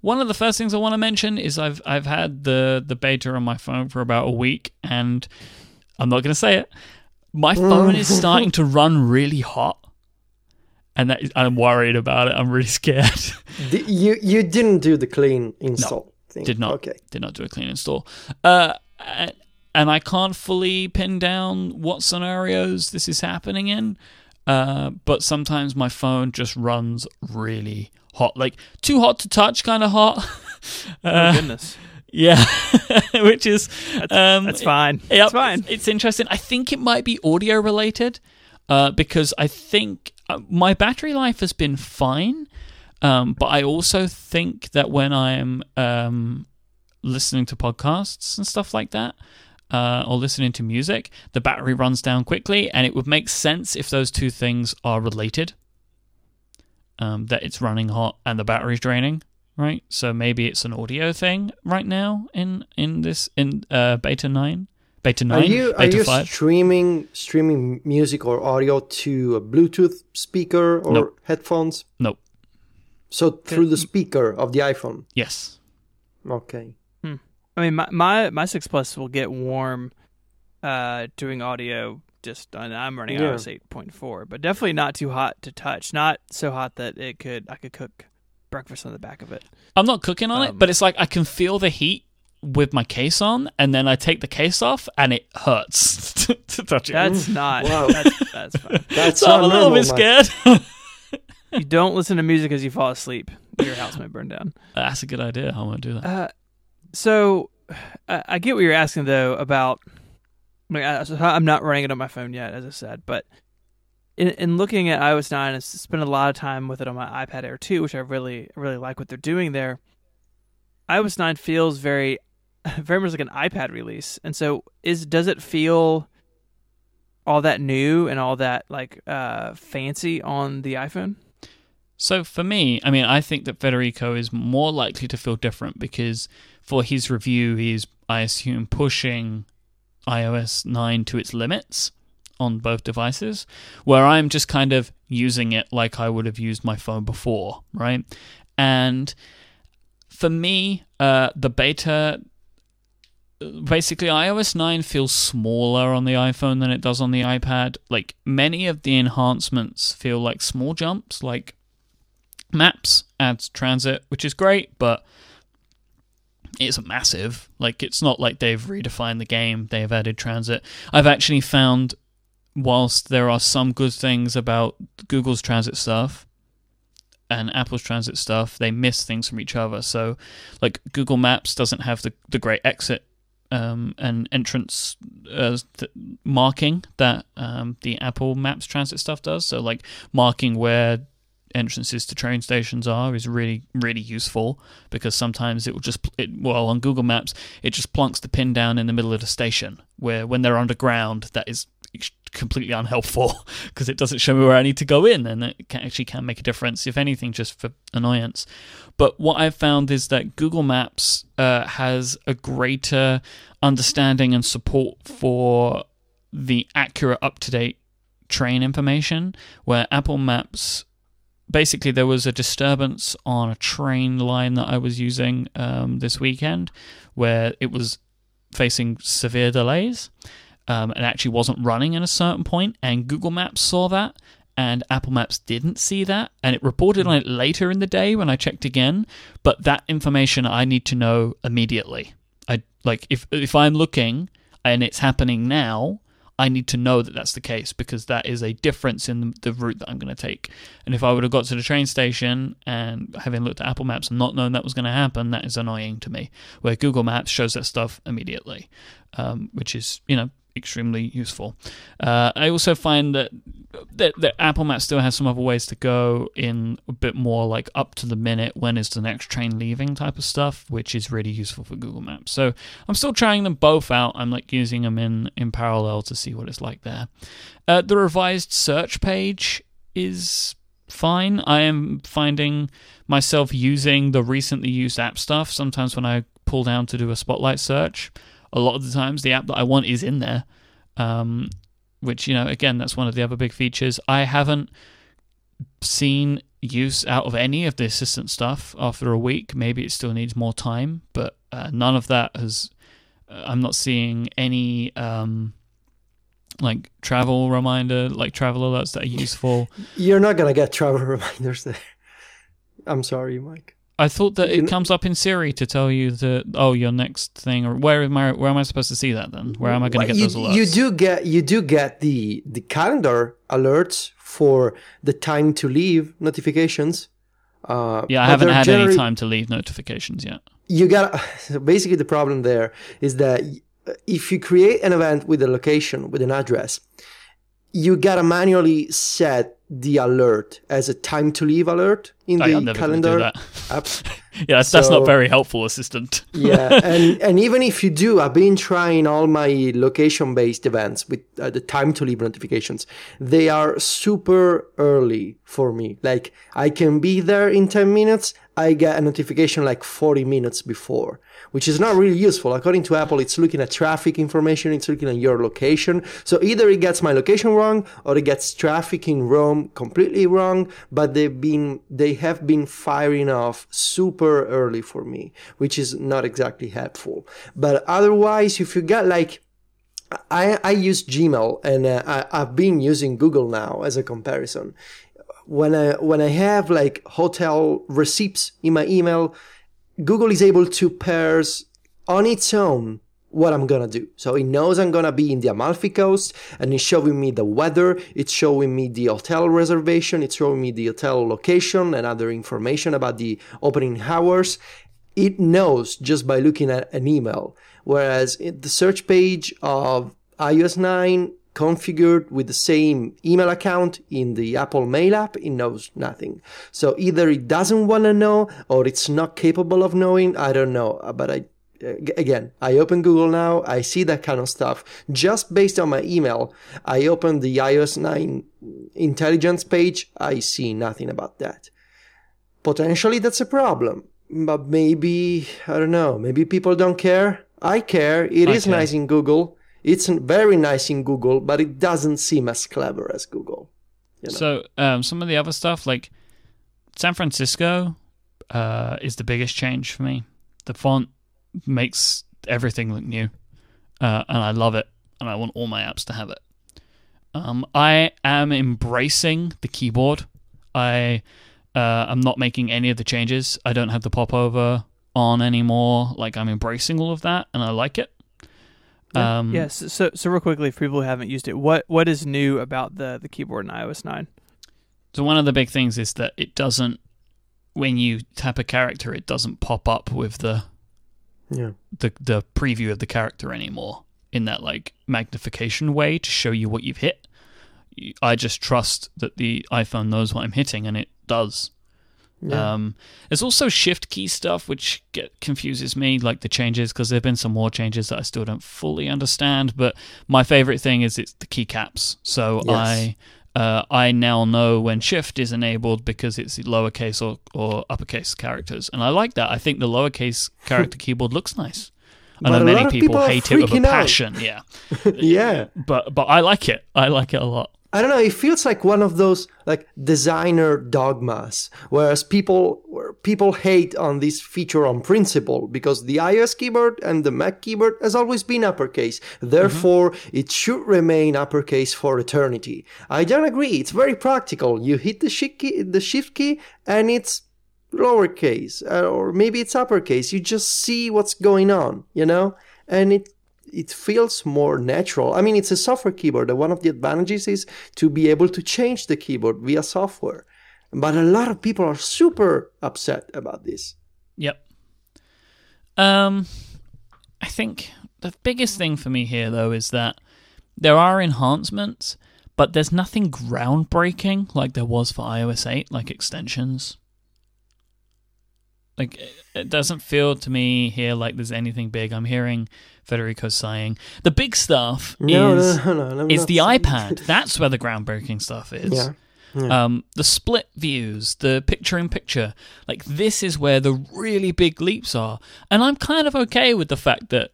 A: one of the first things I want to mention is I've I've had the the beta on my phone for about a week, and I'm not going to say it. My phone is starting to run really hot, and that, I'm worried about it. I'm really scared.
C: you you didn't do the clean install. No,
A: thing. Did not. Okay. Did not do a clean install. Uh, and I can't fully pin down what scenarios this is happening in. Uh, but sometimes my phone just runs really hot, like too hot to touch, kind of hot.
B: uh, oh goodness.
A: Yeah, which is
B: that's, um, that's fine.
A: Yep,
B: it's fine.
A: It's, it's, interesting. I think it might be audio related uh, because I think uh, my battery life has been fine, um, but I also think that when I'm um, listening to podcasts and stuff like that, uh, or listening to music, the battery runs down quickly, and it would make sense if those two things are related. Um, that it's running hot and the battery's draining, right? So maybe it's an audio thing right now in in this in uh, beta nine, beta nine.
C: Are you
A: beta
C: are you
A: 5.
C: streaming streaming music or audio to a Bluetooth speaker or
A: nope.
C: headphones?
A: Nope.
C: So through the speaker of the iPhone.
A: Yes.
C: Okay.
B: I mean, my my, my six plus will get warm uh, doing audio. Just I'm running yeah. iOS eight point four, but definitely not too hot to touch. Not so hot that it could I could cook breakfast on the back of it.
A: I'm not cooking on um, it, but it's like I can feel the heat with my case on, and then I take the case off, and it hurts to, to touch it.
B: That's not. Wow. That's, that's fine.
C: That's
A: so I'm a little bit scared.
B: you don't listen to music as you fall asleep. Your house might burn down.
A: That's a good idea. I want to do that.
B: Uh, so I get what you're asking though about. I'm not running it on my phone yet, as I said, but in, in looking at iOS 9, I spent a lot of time with it on my iPad Air 2, which I really really like what they're doing there. iOS 9 feels very very much like an iPad release, and so is does it feel all that new and all that like uh, fancy on the iPhone?
A: So for me, I mean, I think that Federico is more likely to feel different because for his review, he's, I assume, pushing iOS 9 to its limits on both devices, where I'm just kind of using it like I would have used my phone before, right? And for me, uh, the beta basically iOS 9 feels smaller on the iPhone than it does on the iPad. Like many of the enhancements feel like small jumps, like maps adds transit, which is great, but it's massive. Like it's not like they've redefined the game, they've added transit. I've actually found whilst there are some good things about Google's transit stuff, and Apple's transit stuff, they miss things from each other. So, like Google Maps doesn't have the the great exit um, and entrance uh, th- marking that um, the Apple Maps transit stuff does. So, like marking where entrances to train stations are is really really useful because sometimes it will just it, well on Google Maps it just plonks the pin down in the middle of the station where when they're underground that is completely unhelpful because it doesn't show me where I need to go in and it can, actually can make a difference if anything just for annoyance. But what I've found is that Google Maps uh, has a greater understanding and support for the accurate up to date train information where Apple Maps basically there was a disturbance on a train line that I was using um, this weekend where it was facing severe delays um, and actually wasn't running at a certain point and Google Maps saw that and Apple Maps didn't see that and it reported on it later in the day when I checked again but that information I need to know immediately. I like if if I'm looking and it's happening now I need to know that that's the case because that is a difference in the route that I'm going to take. And if I would have got to the train station and having looked at Apple Maps and not known that was going to happen, that is annoying to me. Where Google Maps shows that stuff immediately, um, which is, you know, extremely useful. Uh, I also find that, that, that Apple Maps still has some other ways to go in a bit more like up to the minute, when is the next train leaving type of stuff, which is really useful for Google Maps. So I'm still trying them both out. I'm like using them in in parallel to see what it's like there. Uh, the revised search page is fine. I am finding myself using the recently used app stuff sometimes when I pull down to do a spotlight search a lot of the times the app that I want is in there. Um, which, you know, again, that's one of the other big features. I haven't seen use out of any of the assistant stuff after a week. Maybe it still needs more time, but uh, none of that has. Uh, I'm not seeing any um, like travel reminder, like travel alerts that are useful.
C: You're not gonna get travel reminders there. I'm sorry, Myke.
A: I thought that it comes up in Siri to tell you that oh your next thing or where am I where am I supposed to see that then? Where am I going to get
C: you,
A: those alerts?
C: You do get you do get the the calendar alerts for the time to leave notifications.
A: Uh, yeah, I haven't had any time to leave notifications yet.
C: You got so basically the problem there is that if you create an event with a location with an address, you gotta manually set the alert as a time to leave alert in
A: I,
C: the calendar app.
A: yeah, that's, so, that's, not very helpful, assistant.
C: yeah, and and even if you do, I've been trying all my location based events with uh, the time to leave notifications. They are super early for me. Like I can be there in ten minutes. I get a notification like forty minutes before which is not really useful. According to Apple, it's looking at traffic information, it's looking at your location. So either it gets my location wrong or it gets traffic in Rome completely wrong, but they've been, they have been firing off super early for me, which is not exactly helpful. But otherwise, if you get like, I, I use Gmail and uh, I, I've been using Google now as a comparison. When I, when I have like hotel receipts in my email, Google is able to parse on its own what I'm gonna do. So it knows I'm gonna be in the Amalfi Coast and it's showing me the weather, it's showing me the hotel reservation, it's showing me the hotel location and other information about the opening hours. It knows just by looking at an email. Whereas the search page of iOS 9 configured with the same email account in the Apple Mail app, it knows nothing. So either it doesn't want to know or it's not capable of knowing. I don't know. Uh, but I, again, I open Google now. I see that kind of stuff just based on my email. I open the iOS 9 intelligence page. I see nothing about that. Potentially that's a problem, but maybe, I don't know, maybe people don't care. I care. It I is care. nice in Google it's very nice in Google, but it doesn't seem as clever as Google.
A: You know? So um, some of the other stuff, like San Francisco, uh, is the biggest change for me. The font makes everything look new, uh, and I love it, and I want all my apps to have it. Um, I am embracing the keyboard. I uh, I'm not making any of the changes. I don't have the popover on anymore. Like I'm embracing all of that, and I like it.
B: Um, yes. So, so real quickly, for people who haven't used it, what what is new about the the keyboard in iOS nine?
A: So one of the big things is that it doesn't when you tap a character, it doesn't pop up with the
C: Yeah.
A: the the preview of the character anymore in that like magnification way to show you what you've hit. I just trust that the iPhone knows what I'm hitting, and it does.
C: Yeah.
A: Um, there's also shift key stuff which get confuses me, like the changes, because there've been some more changes that I still don't fully understand. But my favorite thing is it's the keycaps. So
C: Yes.
A: I uh, I now know when shift is enabled because it's lowercase or, or uppercase characters, and I like that. I think the lowercase character keyboard looks nice. I
C: But
A: know many people,
C: people
A: hate it with a
C: freaking out.
A: passion. Yeah,
C: yeah.
A: but but I like it. I like it a lot.
C: I don't know. It feels like one of those like designer dogmas, whereas people where people hate on this feature on principle because the iOS keyboard and the Mac keyboard has always been uppercase. Therefore, it should remain uppercase for eternity. I don't agree. It's very practical. You hit the shift key, the shift key, and it's lowercase, uh, or maybe it's uppercase. You just see what's going on, you know, and it it feels more natural. I mean, it's a software keyboard. and One of the advantages is to be able to change the keyboard via software. But a lot of people are super upset about this.
A: Yep. Um, I think the biggest thing for me here, though, is that there are enhancements, but there's nothing groundbreaking like there was for iOS 8, like extensions. Like, it- doesn't feel to me here like there's anything big. I'm hearing Federico saying the big stuff
C: No,
A: is
C: no, no, no,
A: is the iPad. That's where the groundbreaking stuff is.
C: Yeah.
A: Um, the split views, the picture in picture, like this is where the really big leaps are. And I'm kind of okay with the fact that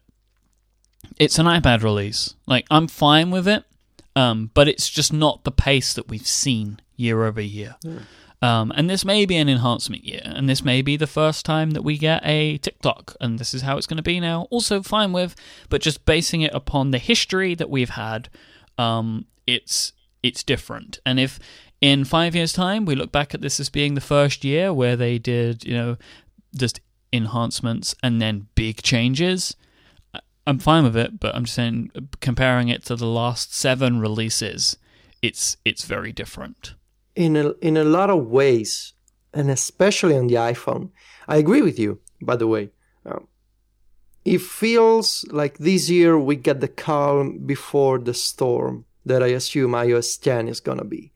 A: it's an iPad release. Like I'm fine with it, um, but it's just not the pace that we've seen year over year. Um, and this may be an enhancement year, and this may be the first time that we get a tick-tock, and this is how it's going to be now. Also, fine with, but just basing it upon the history that we've had, um, it's it's different. And if in five years' time we look back at this as being the first year where they did, you know, just enhancements and then big changes, I'm fine with it. But I'm just saying, comparing it to the last seven releases, it's it's very different.
C: In a, in a lot of ways, and especially on the iPhone. I agree with you, by the way. Um, it feels like this year we get the calm before the storm that I assume iOS 10 is to be.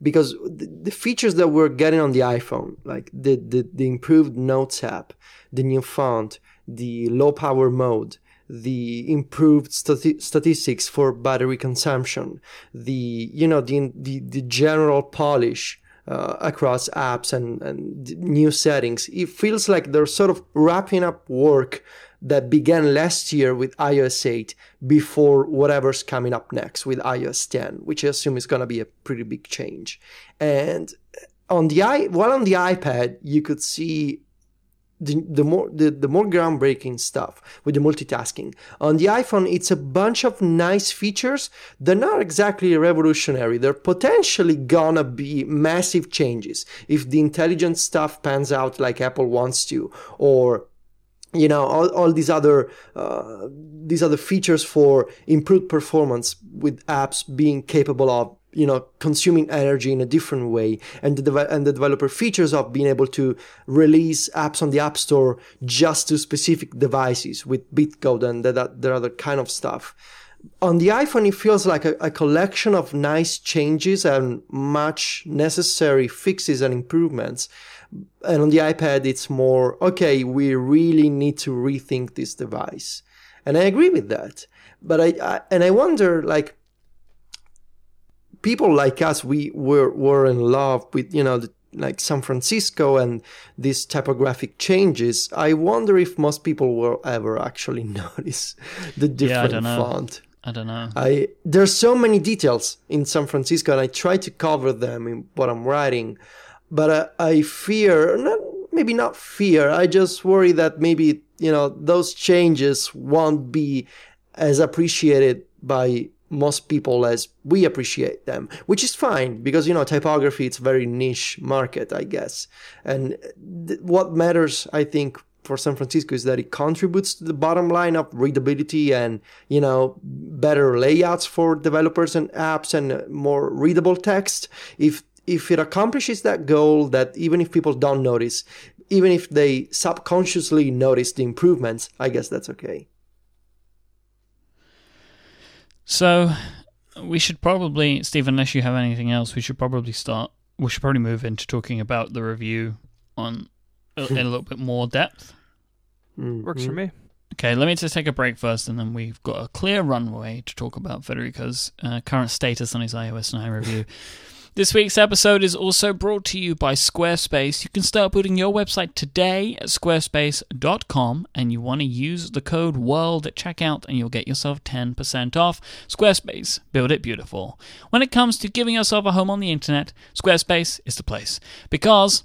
C: Because the, the features that we're getting on the iPhone, like the, the, the improved Notes app, the new font, the low power mode, the improved stati- statistics for battery consumption, the you know the the, the general polish uh, across apps and and new settings. It feels like they're sort of wrapping up work that began last year with iOS 8 before whatever's coming up next with iOS 10, which I assume is going to be a pretty big change. And on the i while on the iPad, you could see the, the more the, the more groundbreaking stuff with the multitasking. On the iphone it's a bunch of nice features. They're not exactly revolutionary. They're potentially gonna be massive changes if the intelligent stuff pans out like apple wants to or you know all, all these other uh, these other features for improved performance with apps being capable of you know consuming energy in a different way. And the deve- and the developer features of being able to release apps on the app store just to specific devices with bitcode and that, that, that other kind of stuff. On the iphone it feels like a, a collection of nice changes and much necessary fixes and improvements. And on the ipad it's more okay we really need to rethink this device. And i agree with that. But i, I and i wonder like people like us, we were, were in love with, you know, the, like San Francisco and these typographic changes. I wonder if most people will ever actually notice the
A: Yeah, I
C: different font.
A: I don't know.
C: I there's so many details in San Francisco, and I try to cover them in what I'm writing, but uh, I fear, not, maybe not fear. I just worry that maybe you know those changes won't be as appreciated by most people as we appreciate them, which is fine because you know typography it's very niche market, I guess, and th- what matters, I think, for San Francisco is that it contributes to the bottom line of readability and you know better layouts for developers and apps and more readable text. If if it accomplishes that goal, that even if people don't notice, even if they subconsciously notice the improvements, I guess that's okay.
A: So we should probably, Steve, unless you have anything else, we should probably start. We should probably move into talking about the review on in a little bit more depth.
C: Mm,
B: Works for me.
A: Okay, let me just take a break first, and then we've got a clear runway to talk about Federico's uh, current status on his iOS 9 review. This week's episode is also brought to you by Squarespace. You can start building your website today at squarespace.com and you want to use the code WORLD at checkout and you'll get yourself 10% off. Squarespace, build it beautiful. When it comes to giving yourself a home on the internet, Squarespace is the place because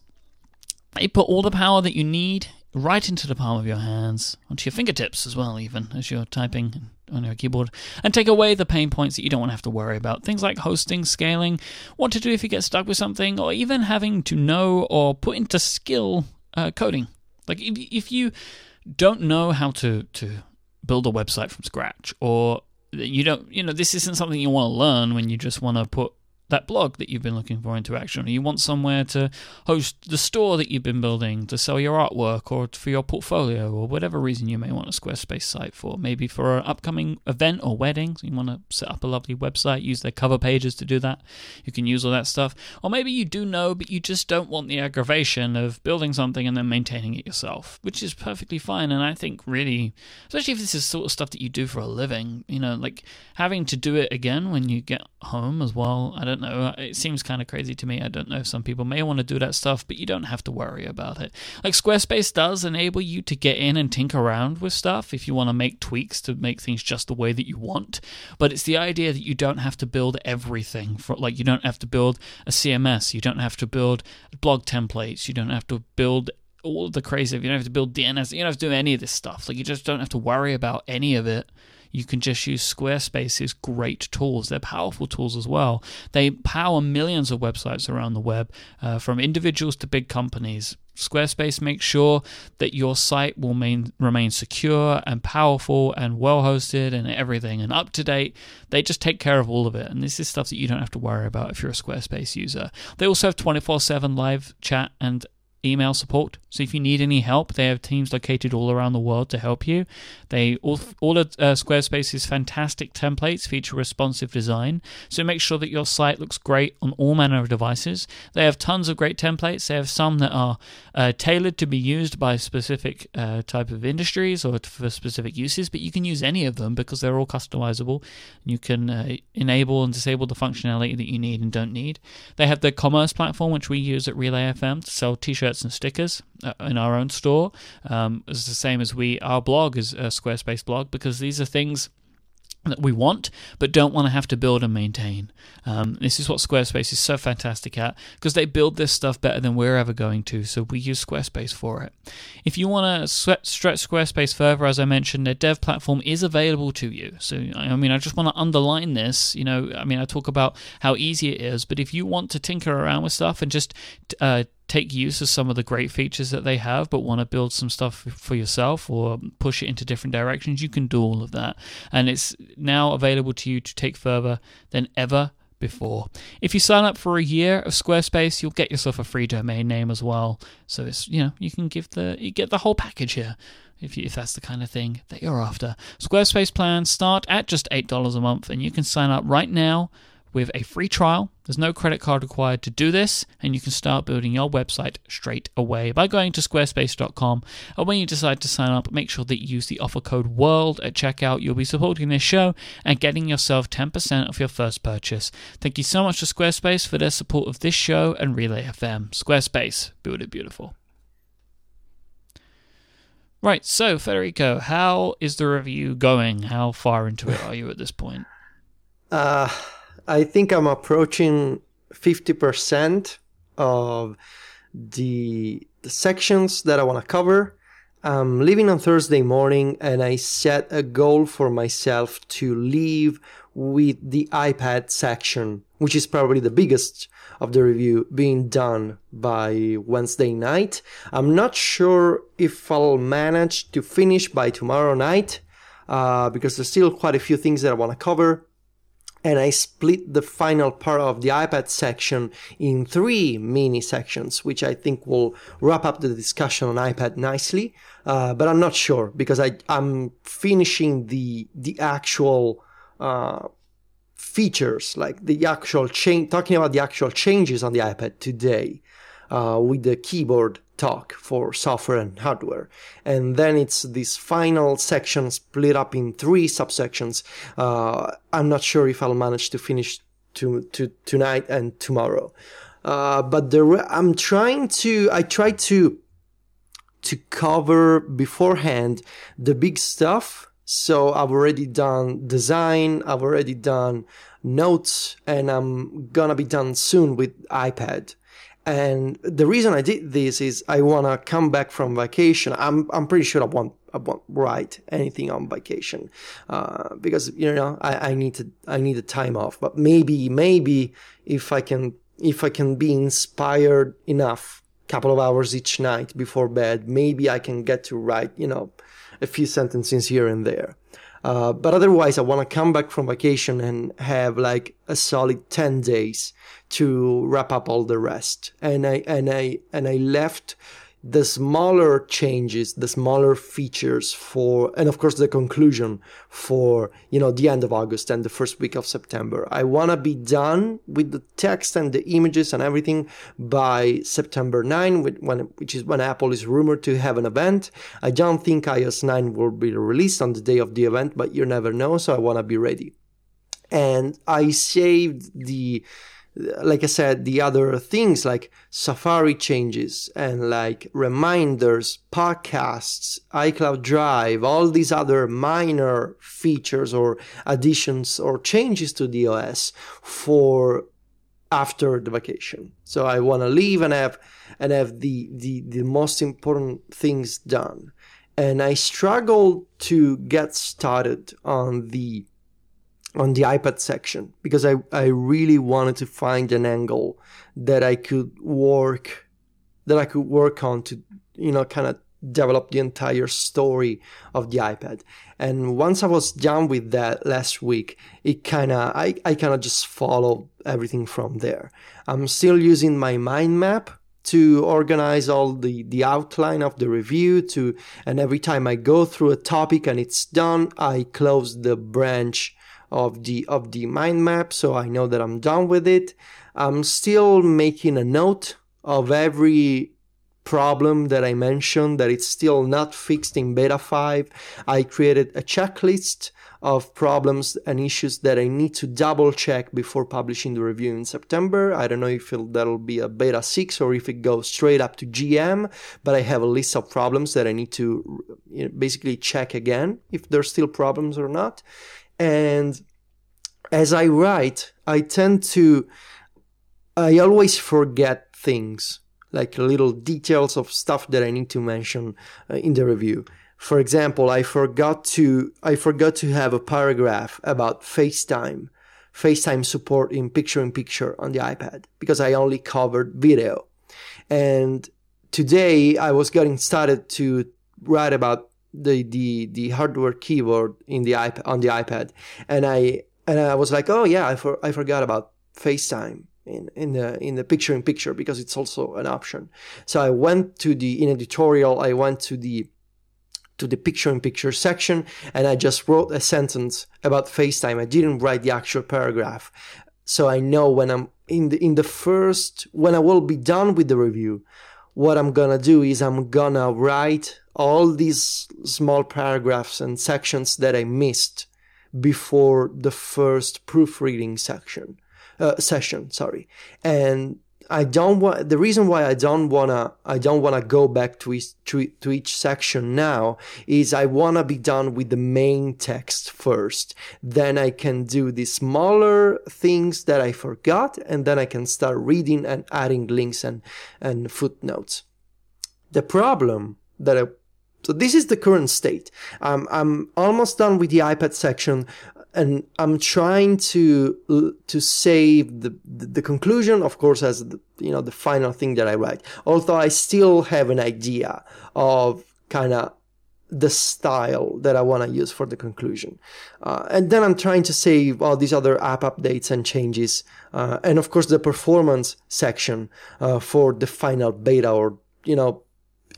A: they put all the power that you need right into the palm of your hands, onto your fingertips as well, even as you're typing on your keyboard, and take away the pain points that you don't want to have to worry about. Things like hosting, scaling, what to do if you get stuck with something, or even having to know or put into skill uh, coding. Like if, if you don't know how to, to build a website from scratch, or you don't, you know, this isn't something you want to learn when you just want to put that blog that you've been looking for into action, or you want somewhere to host the store that you've been building to sell your artwork or for your portfolio, or whatever reason you may want a Squarespace site for. Maybe for an upcoming event or wedding, so you want to set up a lovely website, use their cover pages to do that. You can use all that stuff. Or maybe you do know, but you just don't want the aggravation of building something and then maintaining it yourself, which is perfectly fine. And I think really, especially if this is sort of stuff that you do for a living, you know, like having to do it again when you get home as well. I don't know. Uh, it seems kind of crazy to me. I don't know if some people may want to do that stuff, but you don't have to worry about it. Like Squarespace does enable you to get in and tinker around with stuff if you want to make tweaks to make things just the way that you want. But it's the idea that you don't have to build everything for like you don't have to build a CMS, you don't have to build blog templates, you don't have to build all the crazy. You don't have to build DNS. You don't have to do any of this stuff. Like you just don't have to worry about any of it you can just use Squarespace's great tools. They're powerful tools as well. They power millions of websites around the web, uh, from individuals to big companies. Squarespace makes sure that your site will main, remain secure and powerful and well hosted and everything and up to date. They just take care of all of it. And this is stuff that you don't have to worry about if you're a Squarespace user. They also have 24 7 live chat and email support. So if you need any help, they have teams located all around the world to help you. They all all of uh, Squarespace's fantastic templates feature responsive design, so make sure that your site looks great on all manner of devices. They have tons of great templates. They have some that are uh, tailored to be used by specific uh, type of industries or for specific uses, but you can use any of them because they're all customizable. You can uh, enable and disable the functionality that you need and don't need. They have the commerce platform, which we use at Relay FM to sell t-shirts and stickers uh, in our own store. Um, it's the same as we our blog is a Squarespace blog because these are things that we want but don't want to have to build and maintain. Um, this is what Squarespace is so fantastic at because they build this stuff better than we're ever going to. So we use Squarespace for it. If you want to stretch Squarespace further, as I mentioned, their dev platform is available to you. So I mean, I just want to underline this. You know, I mean, I talk about how easy it is, but if you want to tinker around with stuff and just uh, take use of some of the great features that they have, but want to build some stuff for yourself or push it into different directions, you can do all of that. And it's now available to you to take further than ever before. If you sign up for a year of Squarespace, you'll get yourself a free domain name as well. So it's you know you can give the you get the whole package here. If, you, if that's the kind of thing that you're after. Squarespace plans start at just $8 a month, and you can sign up right now with a free trial. There's no credit card required to do this, and you can start building your website straight away by going to squarespace.com. And when you decide to sign up, make sure that you use the offer code WORLD at checkout. You'll be supporting this show and getting yourself 10% off your first purchase. Thank you so much to Squarespace for their support of this show and Relay FM. Squarespace, build it beautiful. Right, so Federico, how is the review going? How far into it are you at this point?
C: Uh, I think I'm approaching 50% of the, the sections that I want to cover. I'm leaving on Thursday morning and I set a goal for myself to leave with the iPad section, which is probably the biggest of the review, being done by Wednesday night. I'm not sure if I'll manage to finish by tomorrow night uh, because there's still quite a few things that I want to cover and I split the final part of the iPad section in three mini sections, which I think will wrap up the discussion on iPad nicely. Uh, but I'm not sure because I, I'm finishing the the actual uh, features, like the actual change, talking about the actual changes on the iPad today uh, with the keyboard talk for software and hardware. And then it's this final section split up in three subsections. Uh, I'm not sure if I'll manage to finish to, to tonight and tomorrow. Uh, but the re- I'm trying to, I try to, to cover beforehand the big stuff. So I've already done design, I've already done notes, and I'm gonna be done soon with iPad. And the reason I did this is I want to come back from vacation. I'm, I'm pretty sure I won't, I won't write anything on vacation, uh, because, you know, I, I need to, I need a time off, but maybe, maybe if I can, if I can be inspired enough, couple of hours each night before bed, maybe I can get to write, you know, a few sentences here and there. Uh, but otherwise, I want to come back from vacation and have like a solid 10 days to wrap up all the rest. And I, and I, and I left the smaller changes, the smaller features for, and of course the conclusion for, you know, the end of August and the first week of September. I want to be done with the text and the images and everything by September 9, when, which is when Apple is rumored to have an event. I don't think iOS 9 will be released on the day of the event, but you never know. So I want to be ready. And I saved the, like I said, the other things like Safari changes and like reminders, podcasts, iCloud Drive, all these other minor features or additions or changes to the OS for after the vacation. So I want to leave and have and have the, the the most important things done. And I struggled to get started on the on the iPad section because I, I really wanted to find an angle that I could work that I could work on to you know kind of develop the entire story of the iPad. And once I was done with that last week, it kind of I, I kind of just follow everything from there. I'm still using my mind map to organize all the, the outline of the review to and every time I go through a topic and it's done, I close the branch of the of the mind map so I know that I'm done with it. I'm still making a note of every problem that I mentioned that it's still not fixed in beta 5. I created a checklist of problems and issues that I need to double check before publishing the review in September. I don't know if that'll be a beta 6 or if it goes straight up to GM, but I have a list of problems that I need to you know, basically check again if there's still problems or not. And as I write, I tend to, I always forget things, like little details of stuff that I need to mention uh, in the review. For example, I forgot to, I forgot to have a paragraph about FaceTime, FaceTime support in picture in picture on the iPad because I only covered video. And today I was getting started to write about the the the hardware keyboard in the iPad on the iPad, and I and I was like, oh yeah, I for, I forgot about FaceTime in in the in the picture in picture because it's also an option. So I went to the in Editorial, I went to the to the picture in picture section and I just wrote a sentence about FaceTime. I didn't write the actual paragraph. So I know when I'm in the in the first when I will be done with the review, what I'm gonna do is I'm gonna write all these small paragraphs and sections that I missed before the first proofreading section uh, session. Sorry, and I don't want the reason why I don't wanna I don't wanna go back to each to, to each section now is I wanna be done with the main text first. Then I can do the smaller things that I forgot, and then I can start reading and adding links and and footnotes. The problem that I so this is the current state. Um, I'm almost done with the iPad section and I'm trying to to save the, the, conclusion, of course, as the, you know the final thing that I write. Although I still have an idea of kind of the style that I want to use for the conclusion. Uh, and then I'm trying to save all these other app updates and changes. Uh, and of course, the performance section uh, for the final beta, or, you know,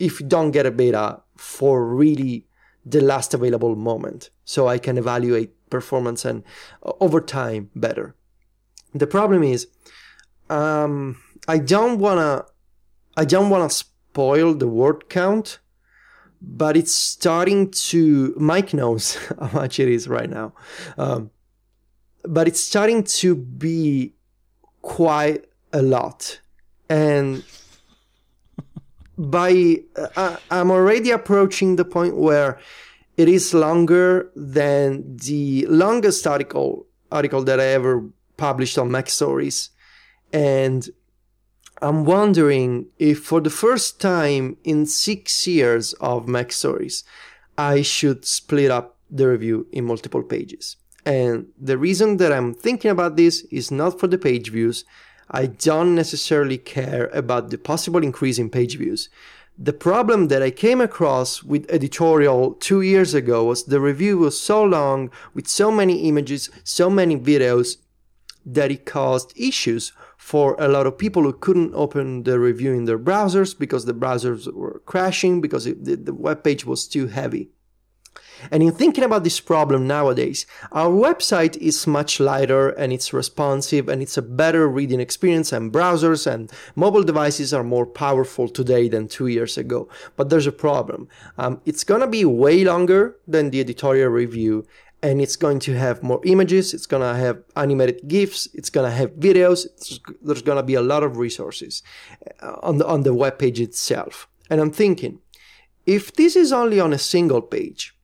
C: if you don't get a beta for really the last available moment. So I can evaluate performance and uh, over time better. The problem is, um, I don't wanna, I don't wanna spoil the word count but it's starting to. Myke knows how much it is right now, um, but it's starting to be quite a lot, and by uh, I'm already approaching the point where it is longer than the longest article article that I ever published on MacStories, and I'm wondering if for the first time in six years of MacStories, I should split up the review in multiple pages. And the reason that I'm thinking about this is not for the page views. I don't necessarily care about the possible increase in page views. The problem that I came across with Editorial two years ago was the review was so long with so many images, so many videos that it caused issues for a lot of people who couldn't open the review in their browsers because the browsers were crashing because it, the, the web page was too heavy. And in thinking about this problem nowadays, our website is much lighter and it's responsive and it's a better reading experience and browsers and mobile devices are more powerful today than two years ago. But there's a problem. Um, it's gonna be way longer than the Editorial review and it's going to have more images it's going to have animated gifs it's going to have videos there's going to be a lot of resources uh, on the on the web page itself and i'm thinking if this is only on a single page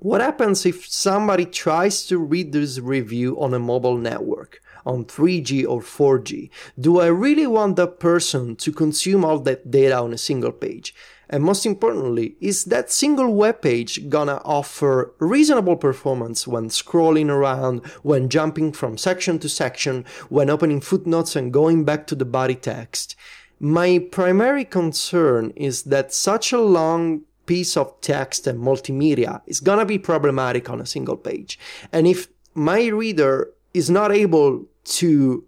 C: what happens if somebody tries to read this review on a mobile network on 3G or 4G? Do I really want that person to consume all that data on a single page? And most importantly, is that single web page gonna offer reasonable performance when scrolling around, when jumping from section to section, when opening footnotes and going back to the body text? My primary concern is that such a long piece of text and multimedia is gonna be problematic on a single page. And if my reader is not able to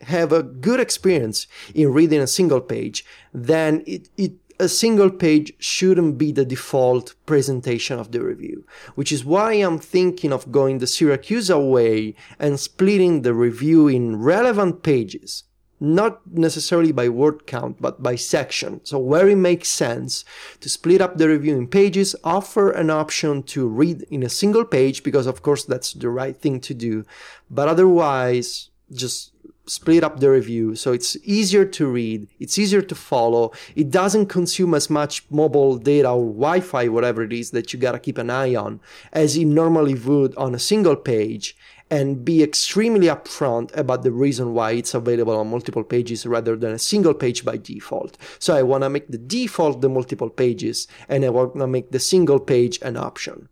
C: have a good experience in reading a single page, then it, it a single page shouldn't be the default presentation of the review, which is why I'm thinking of going the Siracusa way and splitting the review in relevant pages. Not necessarily by word count, but by section. So where it makes sense to split up the review in pages, offer an option to read in a single page, because of course that's the right thing to do. But otherwise, just split up the review so it's easier to read it's easier to follow it doesn't consume as much mobile data or wi-fi whatever it is that you gotta keep an eye on as it normally would on a single page and be extremely upfront about the reason why it's available on multiple pages rather than a single page by default. So I want to make the default the multiple pages and I want to make the single page an option.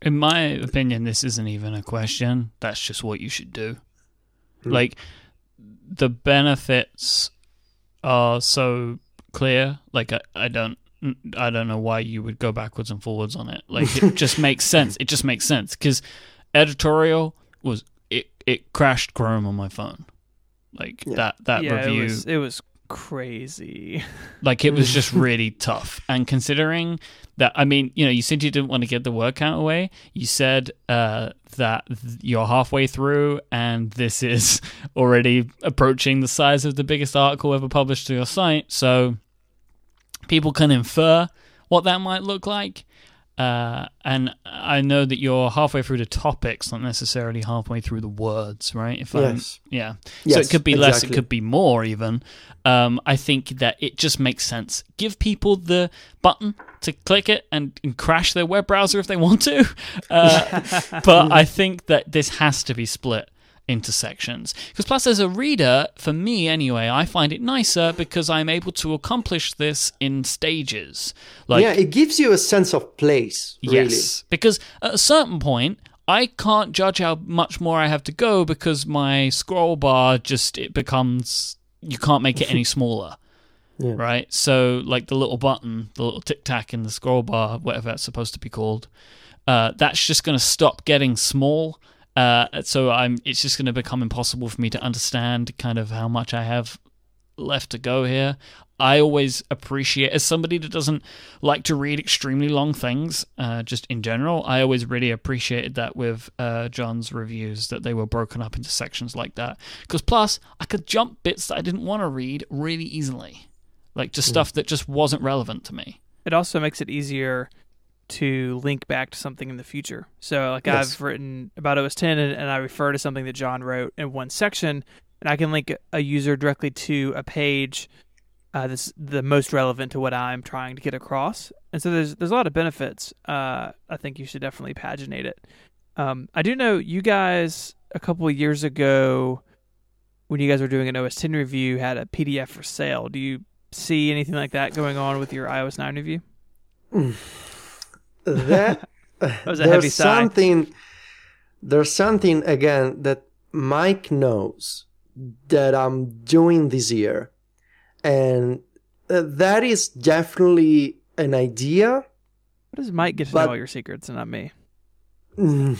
A: In my opinion, this isn't even a question. That's just what you should do. Hmm. Like, the benefits are so clear. Like I, I don't I don't know why you would go backwards and forwards on it. Like it just makes sense. It just makes sense because Editorial was it it crashed Chrome on my phone. Like yeah. that that
B: yeah,
A: review.
B: It was, it was crazy.
A: Like it was just really tough. And considering that, I mean, you know, you said you didn't want to get the word count away. You said uh, that you're halfway through, and this is already approaching the size of the biggest article ever published to your site. So people can infer what that might look like. Uh, and I know that you're halfway through the topics, not necessarily halfway through the words, right?
C: If yes.
A: I'm, yeah.
C: Yes,
A: so it could be
C: exactly.
A: less, it could be more, even. Um, I think that it just makes sense. Give people the button to click it and, and crash their web browser if they want to. Uh, but I think that this has to be split into sections. Because plus, as a reader, for me anyway, I find it nicer because I'm able to accomplish this in stages. Like,
C: yeah, it gives you a sense of place. Really. Yes,
A: because at a certain point. I can't judge how much more I have to go because my scroll bar just it becomes you can't make it any smaller.
C: Yeah.
A: right? So like the little button, the little tic tac in the scroll bar, whatever that's supposed to be called, uh, that's just going to stop getting small. Uh, so I'm. It's just going to become impossible for me to understand kind of how much I have left to go here. I always appreciate, as somebody that doesn't like to read extremely long things, uh, just in general, I always really appreciated that with uh, John's reviews, that they were broken up into sections like that. Because plus, I could jump bits that I didn't want to read really easily. Like just stuff that just wasn't relevant to me.
B: It also makes it easier to link back to something in the future. So, like
C: Yes.
B: I've written about OS X and, and I refer to something that John wrote in one section, and I can link a user directly to a page uh, that's the most relevant to what I'm trying to get across. And so there's there's a lot of benefits. Uh, I think you should definitely paginate it. Um, I do know you guys a couple of years ago when you guys were doing an OS X review had a PDF for sale. Do you see anything like that going on with your iOS 9 review?
C: That,
B: was a
C: there's
B: heavy sigh.
C: something. There's something again that Myke knows that I'm doing this year, and uh, that is definitely an idea.
B: What does Myke get to
C: But-
B: know all your secrets and not me?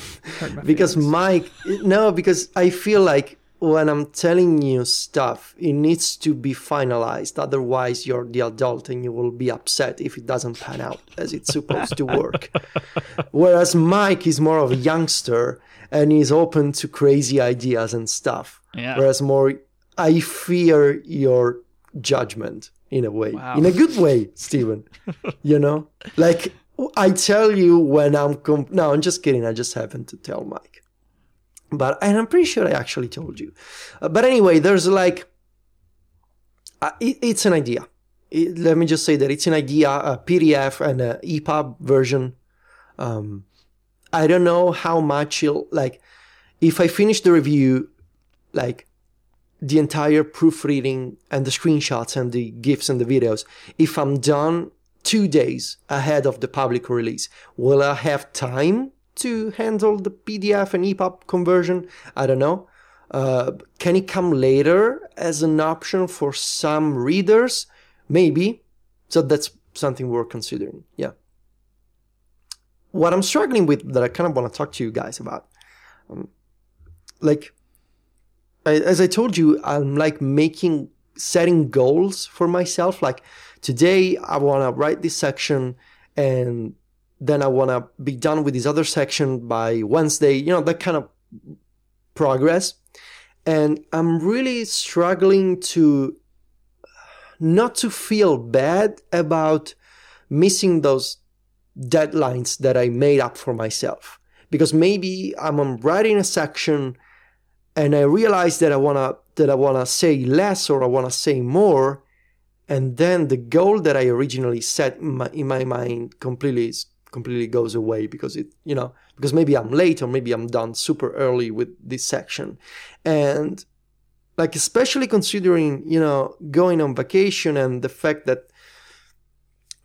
C: Because
B: feelings.
C: Myke, no, because I feel like when I'm telling you stuff, it needs to be finalized. Otherwise, you're the adult and you will be upset if it doesn't pan out as it's supposed to work. Whereas Myke is more of a youngster and he's open to crazy ideas and stuff.
A: Yeah.
C: Whereas more, I fear your judgment in a way,
B: Wow.
C: in a good way, Stephen. you know, like I tell you when I'm. Com- no, I'm just kidding. I just happened to tell Myke, but and I'm pretty sure I actually told you. Uh, but anyway, there's like, uh, it, it's an idea. It- let me just say that it's an idea, a PDF and a EPUB version. Um, I don't know how much it'll like. If I finish the review, like the entire proofreading and the screenshots and the gifs and the videos, if I'm done two days ahead of the public release, will I have time to handle the PDF and EPUB conversion? I don't know. Uh, can it come later as an option for some readers? Maybe. So that's something we're considering. Yeah. What I'm struggling with that I kind of want to talk to you guys about, um, like, I, as I told you, I'm like making setting goals for myself. Like today, I want to write this section, and then I want to be done with this other section by Wednesday. You know that kind of progress, and I'm really struggling to not to feel bad about missing those deadlines that I made up for myself. Because maybe I'm writing a section and I realize that I wanna that I wanna say less or I wanna say more, and then the goal that I originally set in my, in my mind completely is- completely goes away because it you know because maybe I'm late or maybe I'm done super early with this section, and like especially considering you know going on vacation and the fact that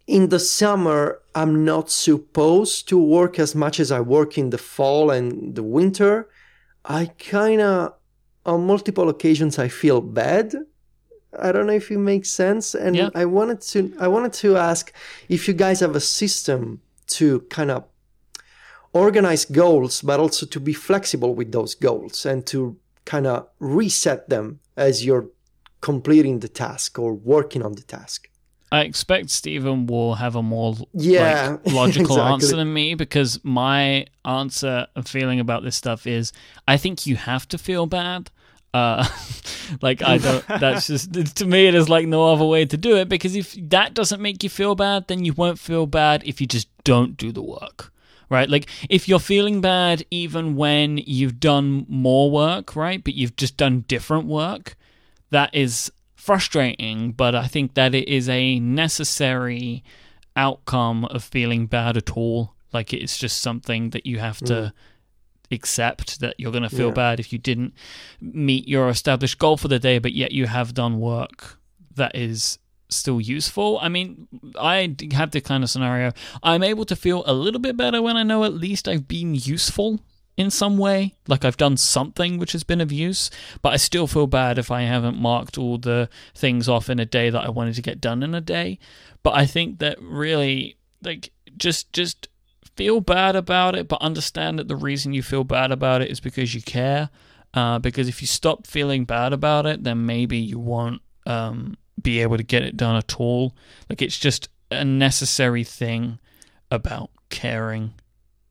C: in the summer I'm not supposed to work as much as I work in the fall and the winter. I kind of, on multiple occasions, I feel bad. I don't know if it makes sense, and
A: Yeah.
C: I wanted to, I wanted to ask if you guys have a system to kind of organize goals, but also to be flexible with those goals and to kind of reset them as you're completing the task or working on the task.
A: I expect Stephen will have a more
C: Yeah,
A: like, logical
C: exactly.
A: answer than me because my answer and feeling about this stuff is I think you have to feel bad. Uh, like I don't. That's just to me. It is like no other way to do it because if that doesn't make you feel bad, then you won't feel bad if you just don't do the work, right? Like if you're feeling bad even when you've done more work, right? But you've just done different work, that is frustrating, but I think that it is a necessary outcome of feeling bad at all. Like it's just something that you have to accept that you're going to feel
C: Yeah.
A: bad if you didn't meet your established goal for the day, but yet you have done work that is still useful. I mean, I have the kind of scenario I'm able to feel a little bit better when I know at least I've been useful in some way. Like I've done something which has been of use, but I still feel bad if I haven't marked all the things off in a day that I wanted to get done in a day. But I think that really, like, just just feel bad about it, but understand that the reason you feel bad about it is because you care. Uh, because if you stop feeling bad about it, then maybe you won't um, be able to get it done at all. Like it's just a necessary thing about caring.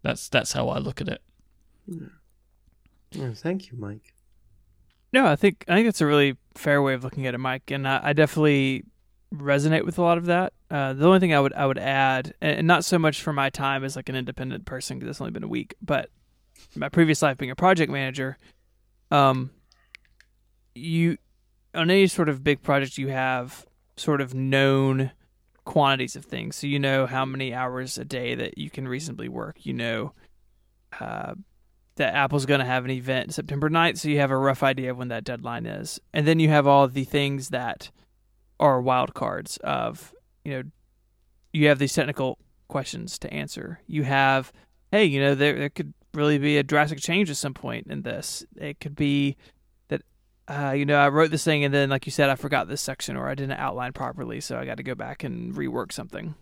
A: That's that's how I look at it. Yeah.
C: Oh, thank you, Myke.
B: No, I think I think that's a really fair way of looking at it, Myke, and I, I definitely resonate with a lot of that. Uh, the only thing I would I would add, and not so much for my time as like an independent person because it's only been a week, but my previous life being a project manager, um, you on any sort of big project you have sort of known quantities of things, so you know how many hours a day that you can reasonably work. You know, uh, that Apple's going to have an event September 9th, so you have a rough idea of when that deadline is. And then you have all the things that are wild cards of, you know, you have these technical questions to answer. You have, hey, you know, there there could really be a drastic change at some point in this. It could be that, uh, you know, I wrote this thing and then, like you said, I forgot this section or I didn't outline properly, so I got to go back and rework something.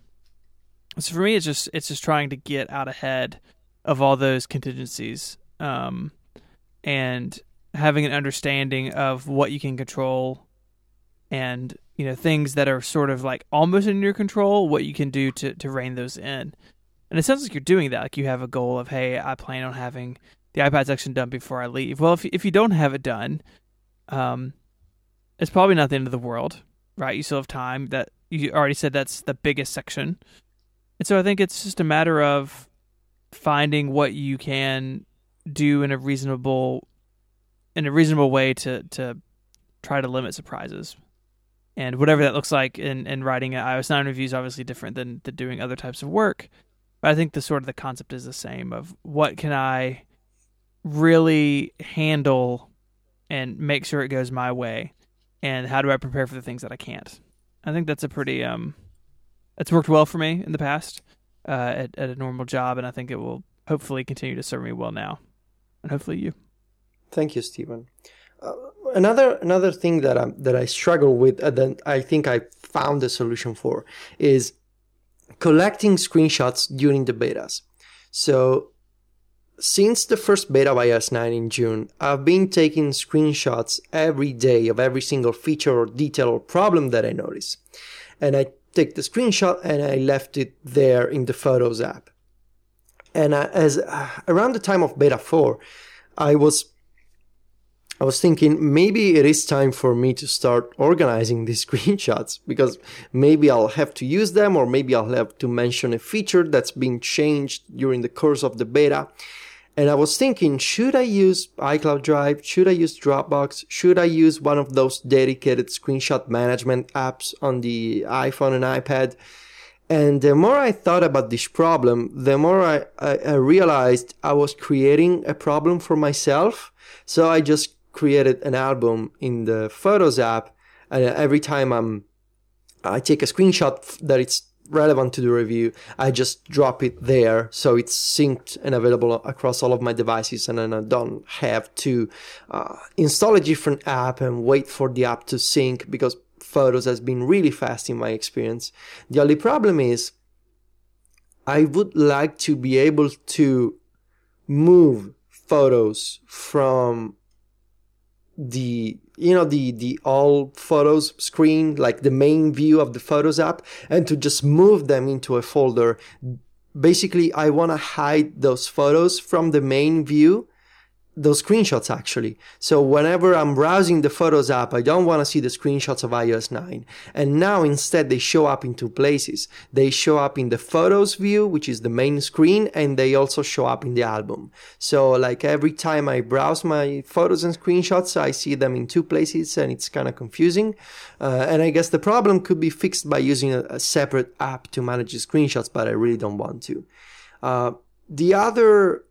B: So for me, it's just it's just trying to get out ahead of all those contingencies um, and having an understanding of what you can control and you know things that are sort of like almost in your control what you can do to to rein those in. And it sounds like you're doing that like you have a goal of hey i plan on having the ipad section done before i leave. Well if, if you don't have it done um it's probably not the end of the world right? You still have time. That you already said that's the biggest section. And so i think it's just a matter of finding what you can do in a reasonable in a reasonable way to to try to limit surprises and whatever that looks like in, in writing iOS 9 review is obviously different than, than doing other types of work. But I think the sort of the concept is the same of what can I really handle and make sure it goes my way and how do I prepare for the things that I can't. I think that's a pretty um it's worked well for me in the past uh, at, at a normal job and I think it will hopefully continue to serve me well now and hopefully you.
C: Thank you, Stephen. Uh, another another thing that I that I struggle with uh, that I think I found a solution for is collecting screenshots during the betas. So since the first beta iOS 9 in June, I've been taking screenshots every day of every single feature or detail or problem that I notice. And I take the screenshot and I left it there in the Photos app. And as uh, around the time of beta 4, I was I was thinking maybe it is time for me to start organizing these screenshots because maybe I'll have to use them or maybe I'll have to mention a feature that's been changed during the course of the beta. And I was thinking, should I use iCloud Drive? Should I use Dropbox? Should I use one of those dedicated screenshot management apps on the iPhone and iPad? And the more I thought about this problem, the more I, I, I, realized I was creating a problem for myself. So I just created an album in the Photos app. And every time I'm, I take a screenshot that it's relevant to the review, I just drop it there. So it's synced and available across all of my devices. And then I don't have to uh, install a different app and wait for the app to sync because photos has been really fast in my experience. The only problem is I would like to be able to move photos from the you know the the all photos screen like the main view of the photos app and to just move them into a folder. Basically i want to hide those photos from the main view those screenshots actually. So whenever I'm browsing the Photos app, I don't want to see the screenshots of iOS 9. And now instead they show up in two places. They show up in the Photos view, which is the main screen, and they also show up in the album. So like every time I browse my photos and screenshots, I see them in two places and it's kind of confusing. Uh, and I guess the problem could be fixed by using a, a, separate app to manage the screenshots, but I really don't want to. Uh, the other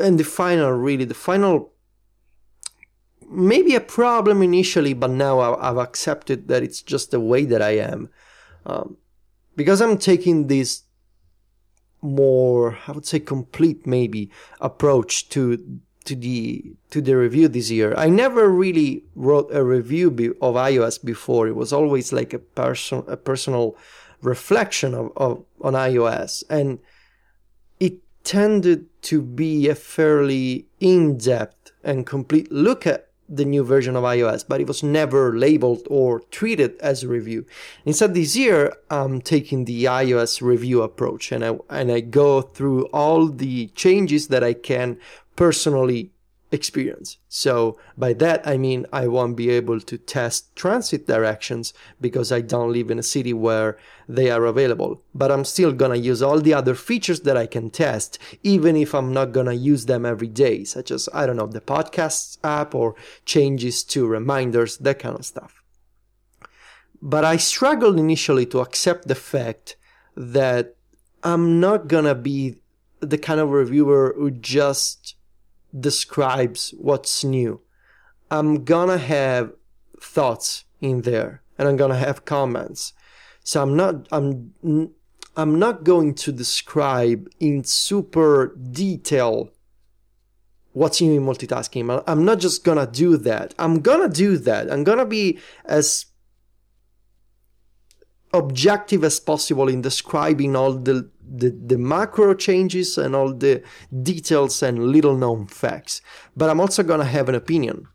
C: and the final really the final maybe a problem initially but now i've accepted that it's just the way that i am um, because i'm taking this more, I would say, complete maybe approach to to the to the review this year. I never really wrote a review of iOS before. It was always like a person a personal reflection of, of on iOS, and tended to be a fairly in depth and complete look at the new version of iOS, but it was never labeled or treated as a review. Instead, this year I'm taking the iOS review approach, and I and I go through all the changes that I can personally experience. So by that I mean I won't be able to test transit directions because I don't live in a city where they are available. But I'm still gonna use all the other features that I can test, even if I'm not gonna use them every day, such as I don't know the podcasts app or changes to reminders, that kind of stuff. But I struggled initially to accept the fact that I'm not gonna be the kind of reviewer who just describes what's new. I'm gonna have thoughts in there and I'm gonna have comments. So I'm not, I'm, I'm not going to describe in super detail what's new in multitasking. I'm not just gonna do that. I'm gonna do that. I'm gonna be as objective as possible in describing all the the, the macro changes and all the details and little known facts. But I'm also going to have an opinion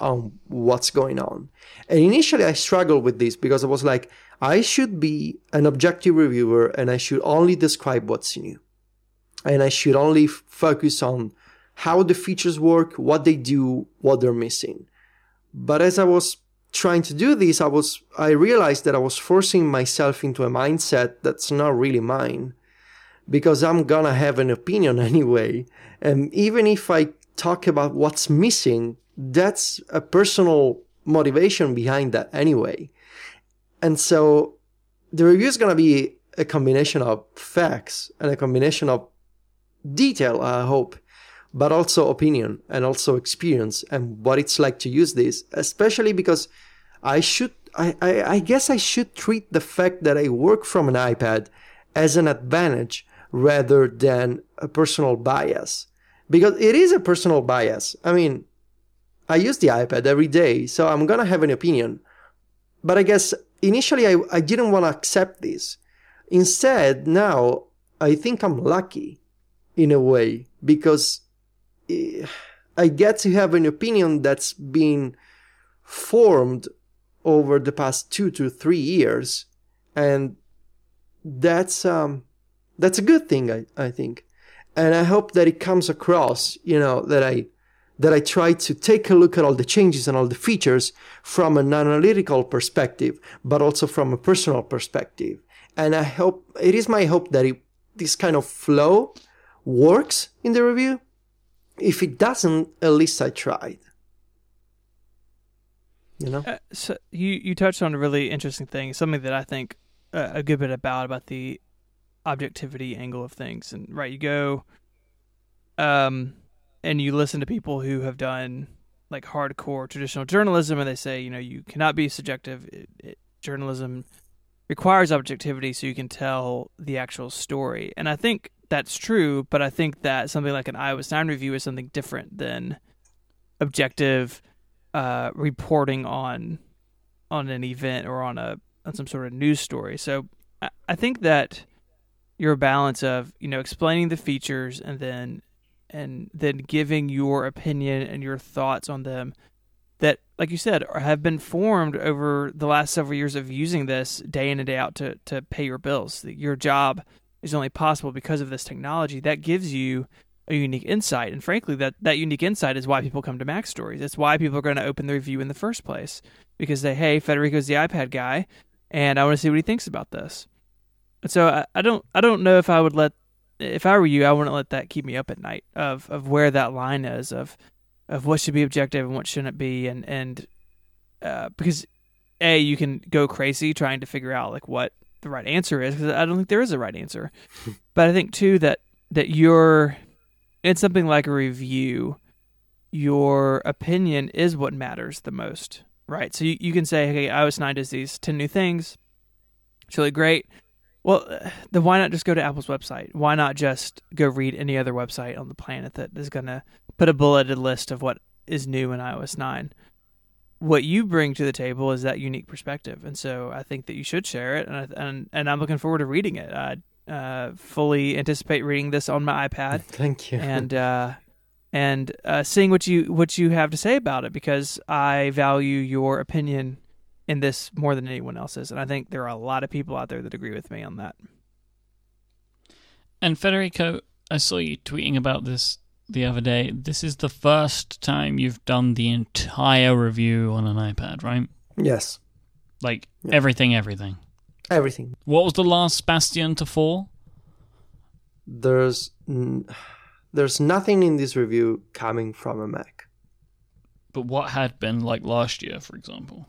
C: on what's going on. And initially I struggled with this because I was like, I should be an objective reviewer and I should only describe what's new. And I should only f- focus on how the features work, what they do, what they're missing. But as I was trying to do this, I was, I realized that I was forcing myself into a mindset that's not really mine because I'm gonna have an opinion anyway. And even if I talk about what's missing, that's a personal motivation behind that anyway. And so the review is gonna be a combination of facts and a combination of detail, I hope, but also opinion and also experience and what it's like to use this, especially because I should, I, I, guess I should treat the fact that I work from an iPad as an advantage rather than a personal bias. Because it is a personal bias. I mean, I use the iPad every day, so I'm gonna have an opinion. But I guess initially I, I didn't want to accept this. Instead, now I think I'm lucky in a way because eh, I get to have an opinion that's been formed over the past two to three years. And that's, um, that's a good thing, I, I think. And I hope that it comes across, you know, that I, that I try to take a look at all the changes and all the features from an analytical perspective, but also from a personal perspective. And I hope, it is my hope that it, this kind of flow works in the review. If it doesn't, at least I tried. You know?
B: Uh, so you, you touched on a really interesting thing, something that I think uh, a good bit about, about the objectivity angle of things. And right, you go, um, and you listen to people who have done like hardcore traditional journalism, and they say, you know, you cannot be subjective. It, it, journalism requires objectivity so you can tell the actual story. And I think that's true, but I think that something like an iOS 9 review is something different than objective uh, reporting on on an event or on a on some sort of news story. So I, I think that your balance of you know explaining the features and then and then giving your opinion and your thoughts on them that like you said have been formed over the last several years of using this day in and day out to to pay your bills. Your job is only possible because of this technology. That gives you a unique insight. And frankly that that unique insight is why people come to MacStories. It's why people are going to open the review in the first place. Because they hey Federico's the iPad guy and I want to see what he thinks about this so I, I don't I don't know if I would let if I were you I wouldn't let that keep me up at night of of where that line is of of what should be objective and what shouldn't be and and uh, because a you can go crazy trying to figure out like what the right answer is because I don't think there is a right answer. But I think too that that you're in something like a review your opinion is what matters the most right? So you, you can say hey iOS 9 does these 10 new things it's really great Well, then why not just go to Apple's website? Why not just go read any other website on the planet that is going to put a bulleted list of what is new in iOS 9? What you bring to the table is that unique perspective, and so I think that you should share it, and I, and and I'm looking forward to reading it. I uh, fully anticipate reading this on my iPad.
C: Thank you.
B: and uh, and uh, seeing what you what you have to say about it because I value your opinion in this more than anyone else's, and I think there are a lot of people out there that agree with me on that.
A: And Federico, I saw you tweeting about this the other day. This is the first time you've done the entire review on an iPad, right?
C: yes,
A: Like
C: Yeah.
A: everything, everything.
C: everything.
A: What was the last Bastion to fall?
C: There's n- there's nothing in this review coming from a Mac.
A: But what had been like last year, for example?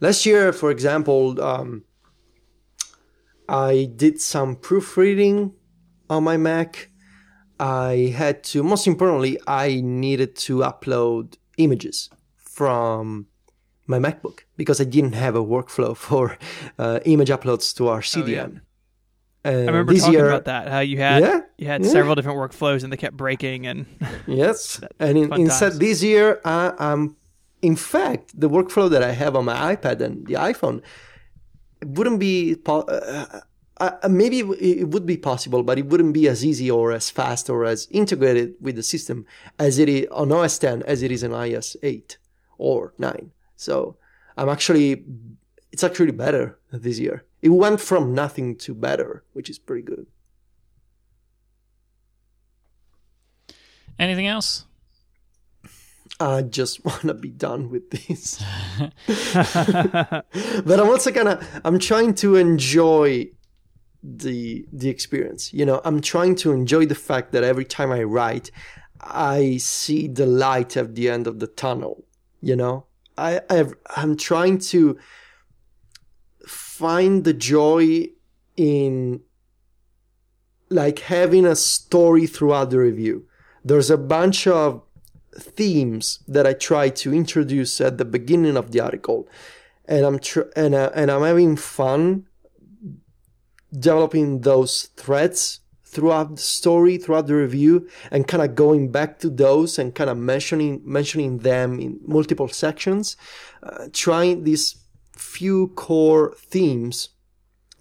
C: Last year, for example, um, I did some proofreading on my Mac. I had to, most importantly, I needed to upload images from my MacBook because I didn't have a workflow for uh, image uploads to our CDN.
B: I
C: And
B: remember
C: this
B: talking
C: year,
B: about that. How you had
C: Yeah,
B: you had
C: yeah.
B: several different workflows and they kept breaking, and
C: Yes, and in, instead
B: times.
C: this year, I, I'm, in fact, the workflow that I have on my iPad and the iPhone wouldn't be po- uh, uh, uh, maybe it would be possible, but it wouldn't be as easy or as fast or as integrated with the system as it is on OS X as it is in iOS 8 or 9. So I'm actually, it's actually better this year. It went from nothing to better, which is pretty good.
A: Anything else?
C: I just want to be done with this. but I'm also kind of I'm trying to enjoy the the experience. You know, I'm trying to enjoy the fact that every time I write, I see the light at the end of the tunnel. You know, I I've, I'm trying to find the joy in like having a story throughout the review. There's a bunch of themes that I try to introduce at the beginning of the article, and I'm tr- and uh, and I'm having fun developing those threads throughout the story, throughout the review, and kind of going back to those and kind of mentioning mentioning them in multiple sections, uh, trying these few core themes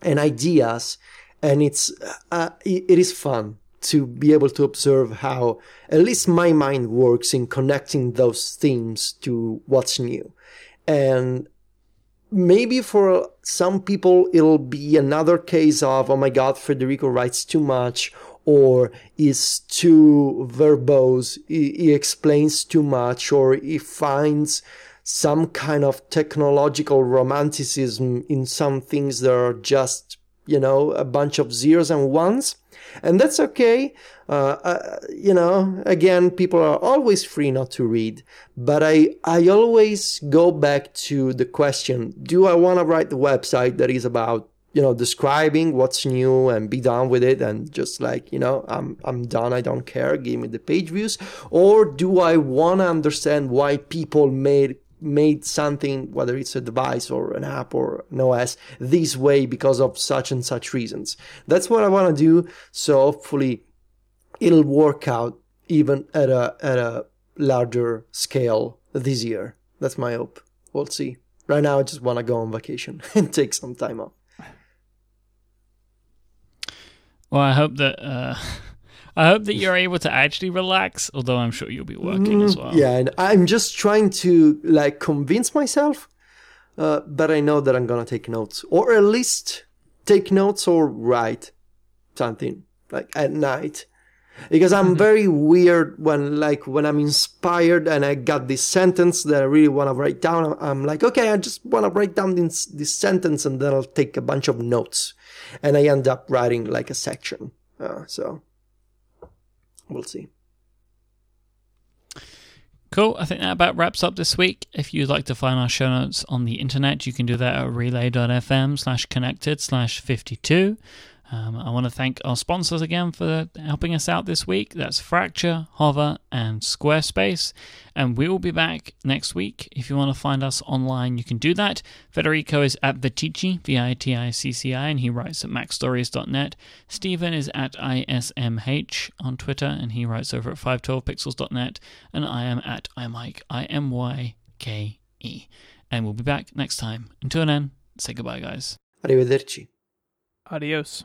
C: and ideas, and it's uh, it, it is fun to be able to observe how at least my mind works in connecting those themes to what's new. And maybe for some people it'll be another case of, oh my God, Federico writes too much or is too verbose, he, he explains too much, or he finds some kind of technological romanticism in some things that are just, you know, a bunch of zeros and ones and that's okay. Uh, uh, you know, again, people are always free not to read, but I I always go back to the question: Do I want to write the website that is about you know describing what's new and be done with it and just like you know I'm I'm done. I don't care. Give me the page views, or do I want to understand why people made made something, whether it's a device or an app or an OS, this way because of such and such reasons. That's what I want to do. So hopefully it'll work out even at a, at a larger scale this year. That's my hope. We'll see. Right now, I just want to go on vacation and take some time off.
A: Well, I hope that uh, I hope that you're able to actually relax. Although I'm sure you'll be working as well.
C: Mm, Yeah, and I'm just trying to like convince myself, uh, but I know that I'm gonna take notes, or at least take notes or write something like at night, because I'm very weird when like when I'm inspired and I got this sentence that I really want to write down. I'm like, okay, I just want to write down this this sentence, and then I'll take a bunch of notes, and I end up writing like a section. Uh, so we'll see.
A: Cool. I think that about wraps up this week. If you'd like to find our show notes on the internet, you can do that at relay.fm slash connected slash 52. Um, I want to thank our sponsors again for helping us out this week. That's Fracture, Hover, and Squarespace. And we will be back next week. If you want to find us online, you can do that. Federico is at Viticci, V I T I C C I, and he writes at macstories.net. Stephen is at ISMH on Twitter, and he writes over at 512pixels.net. And I am at iMyke, I M Y K E. And we'll be back next time. Until then, say goodbye, guys.
C: Arrivederci.
B: Adios.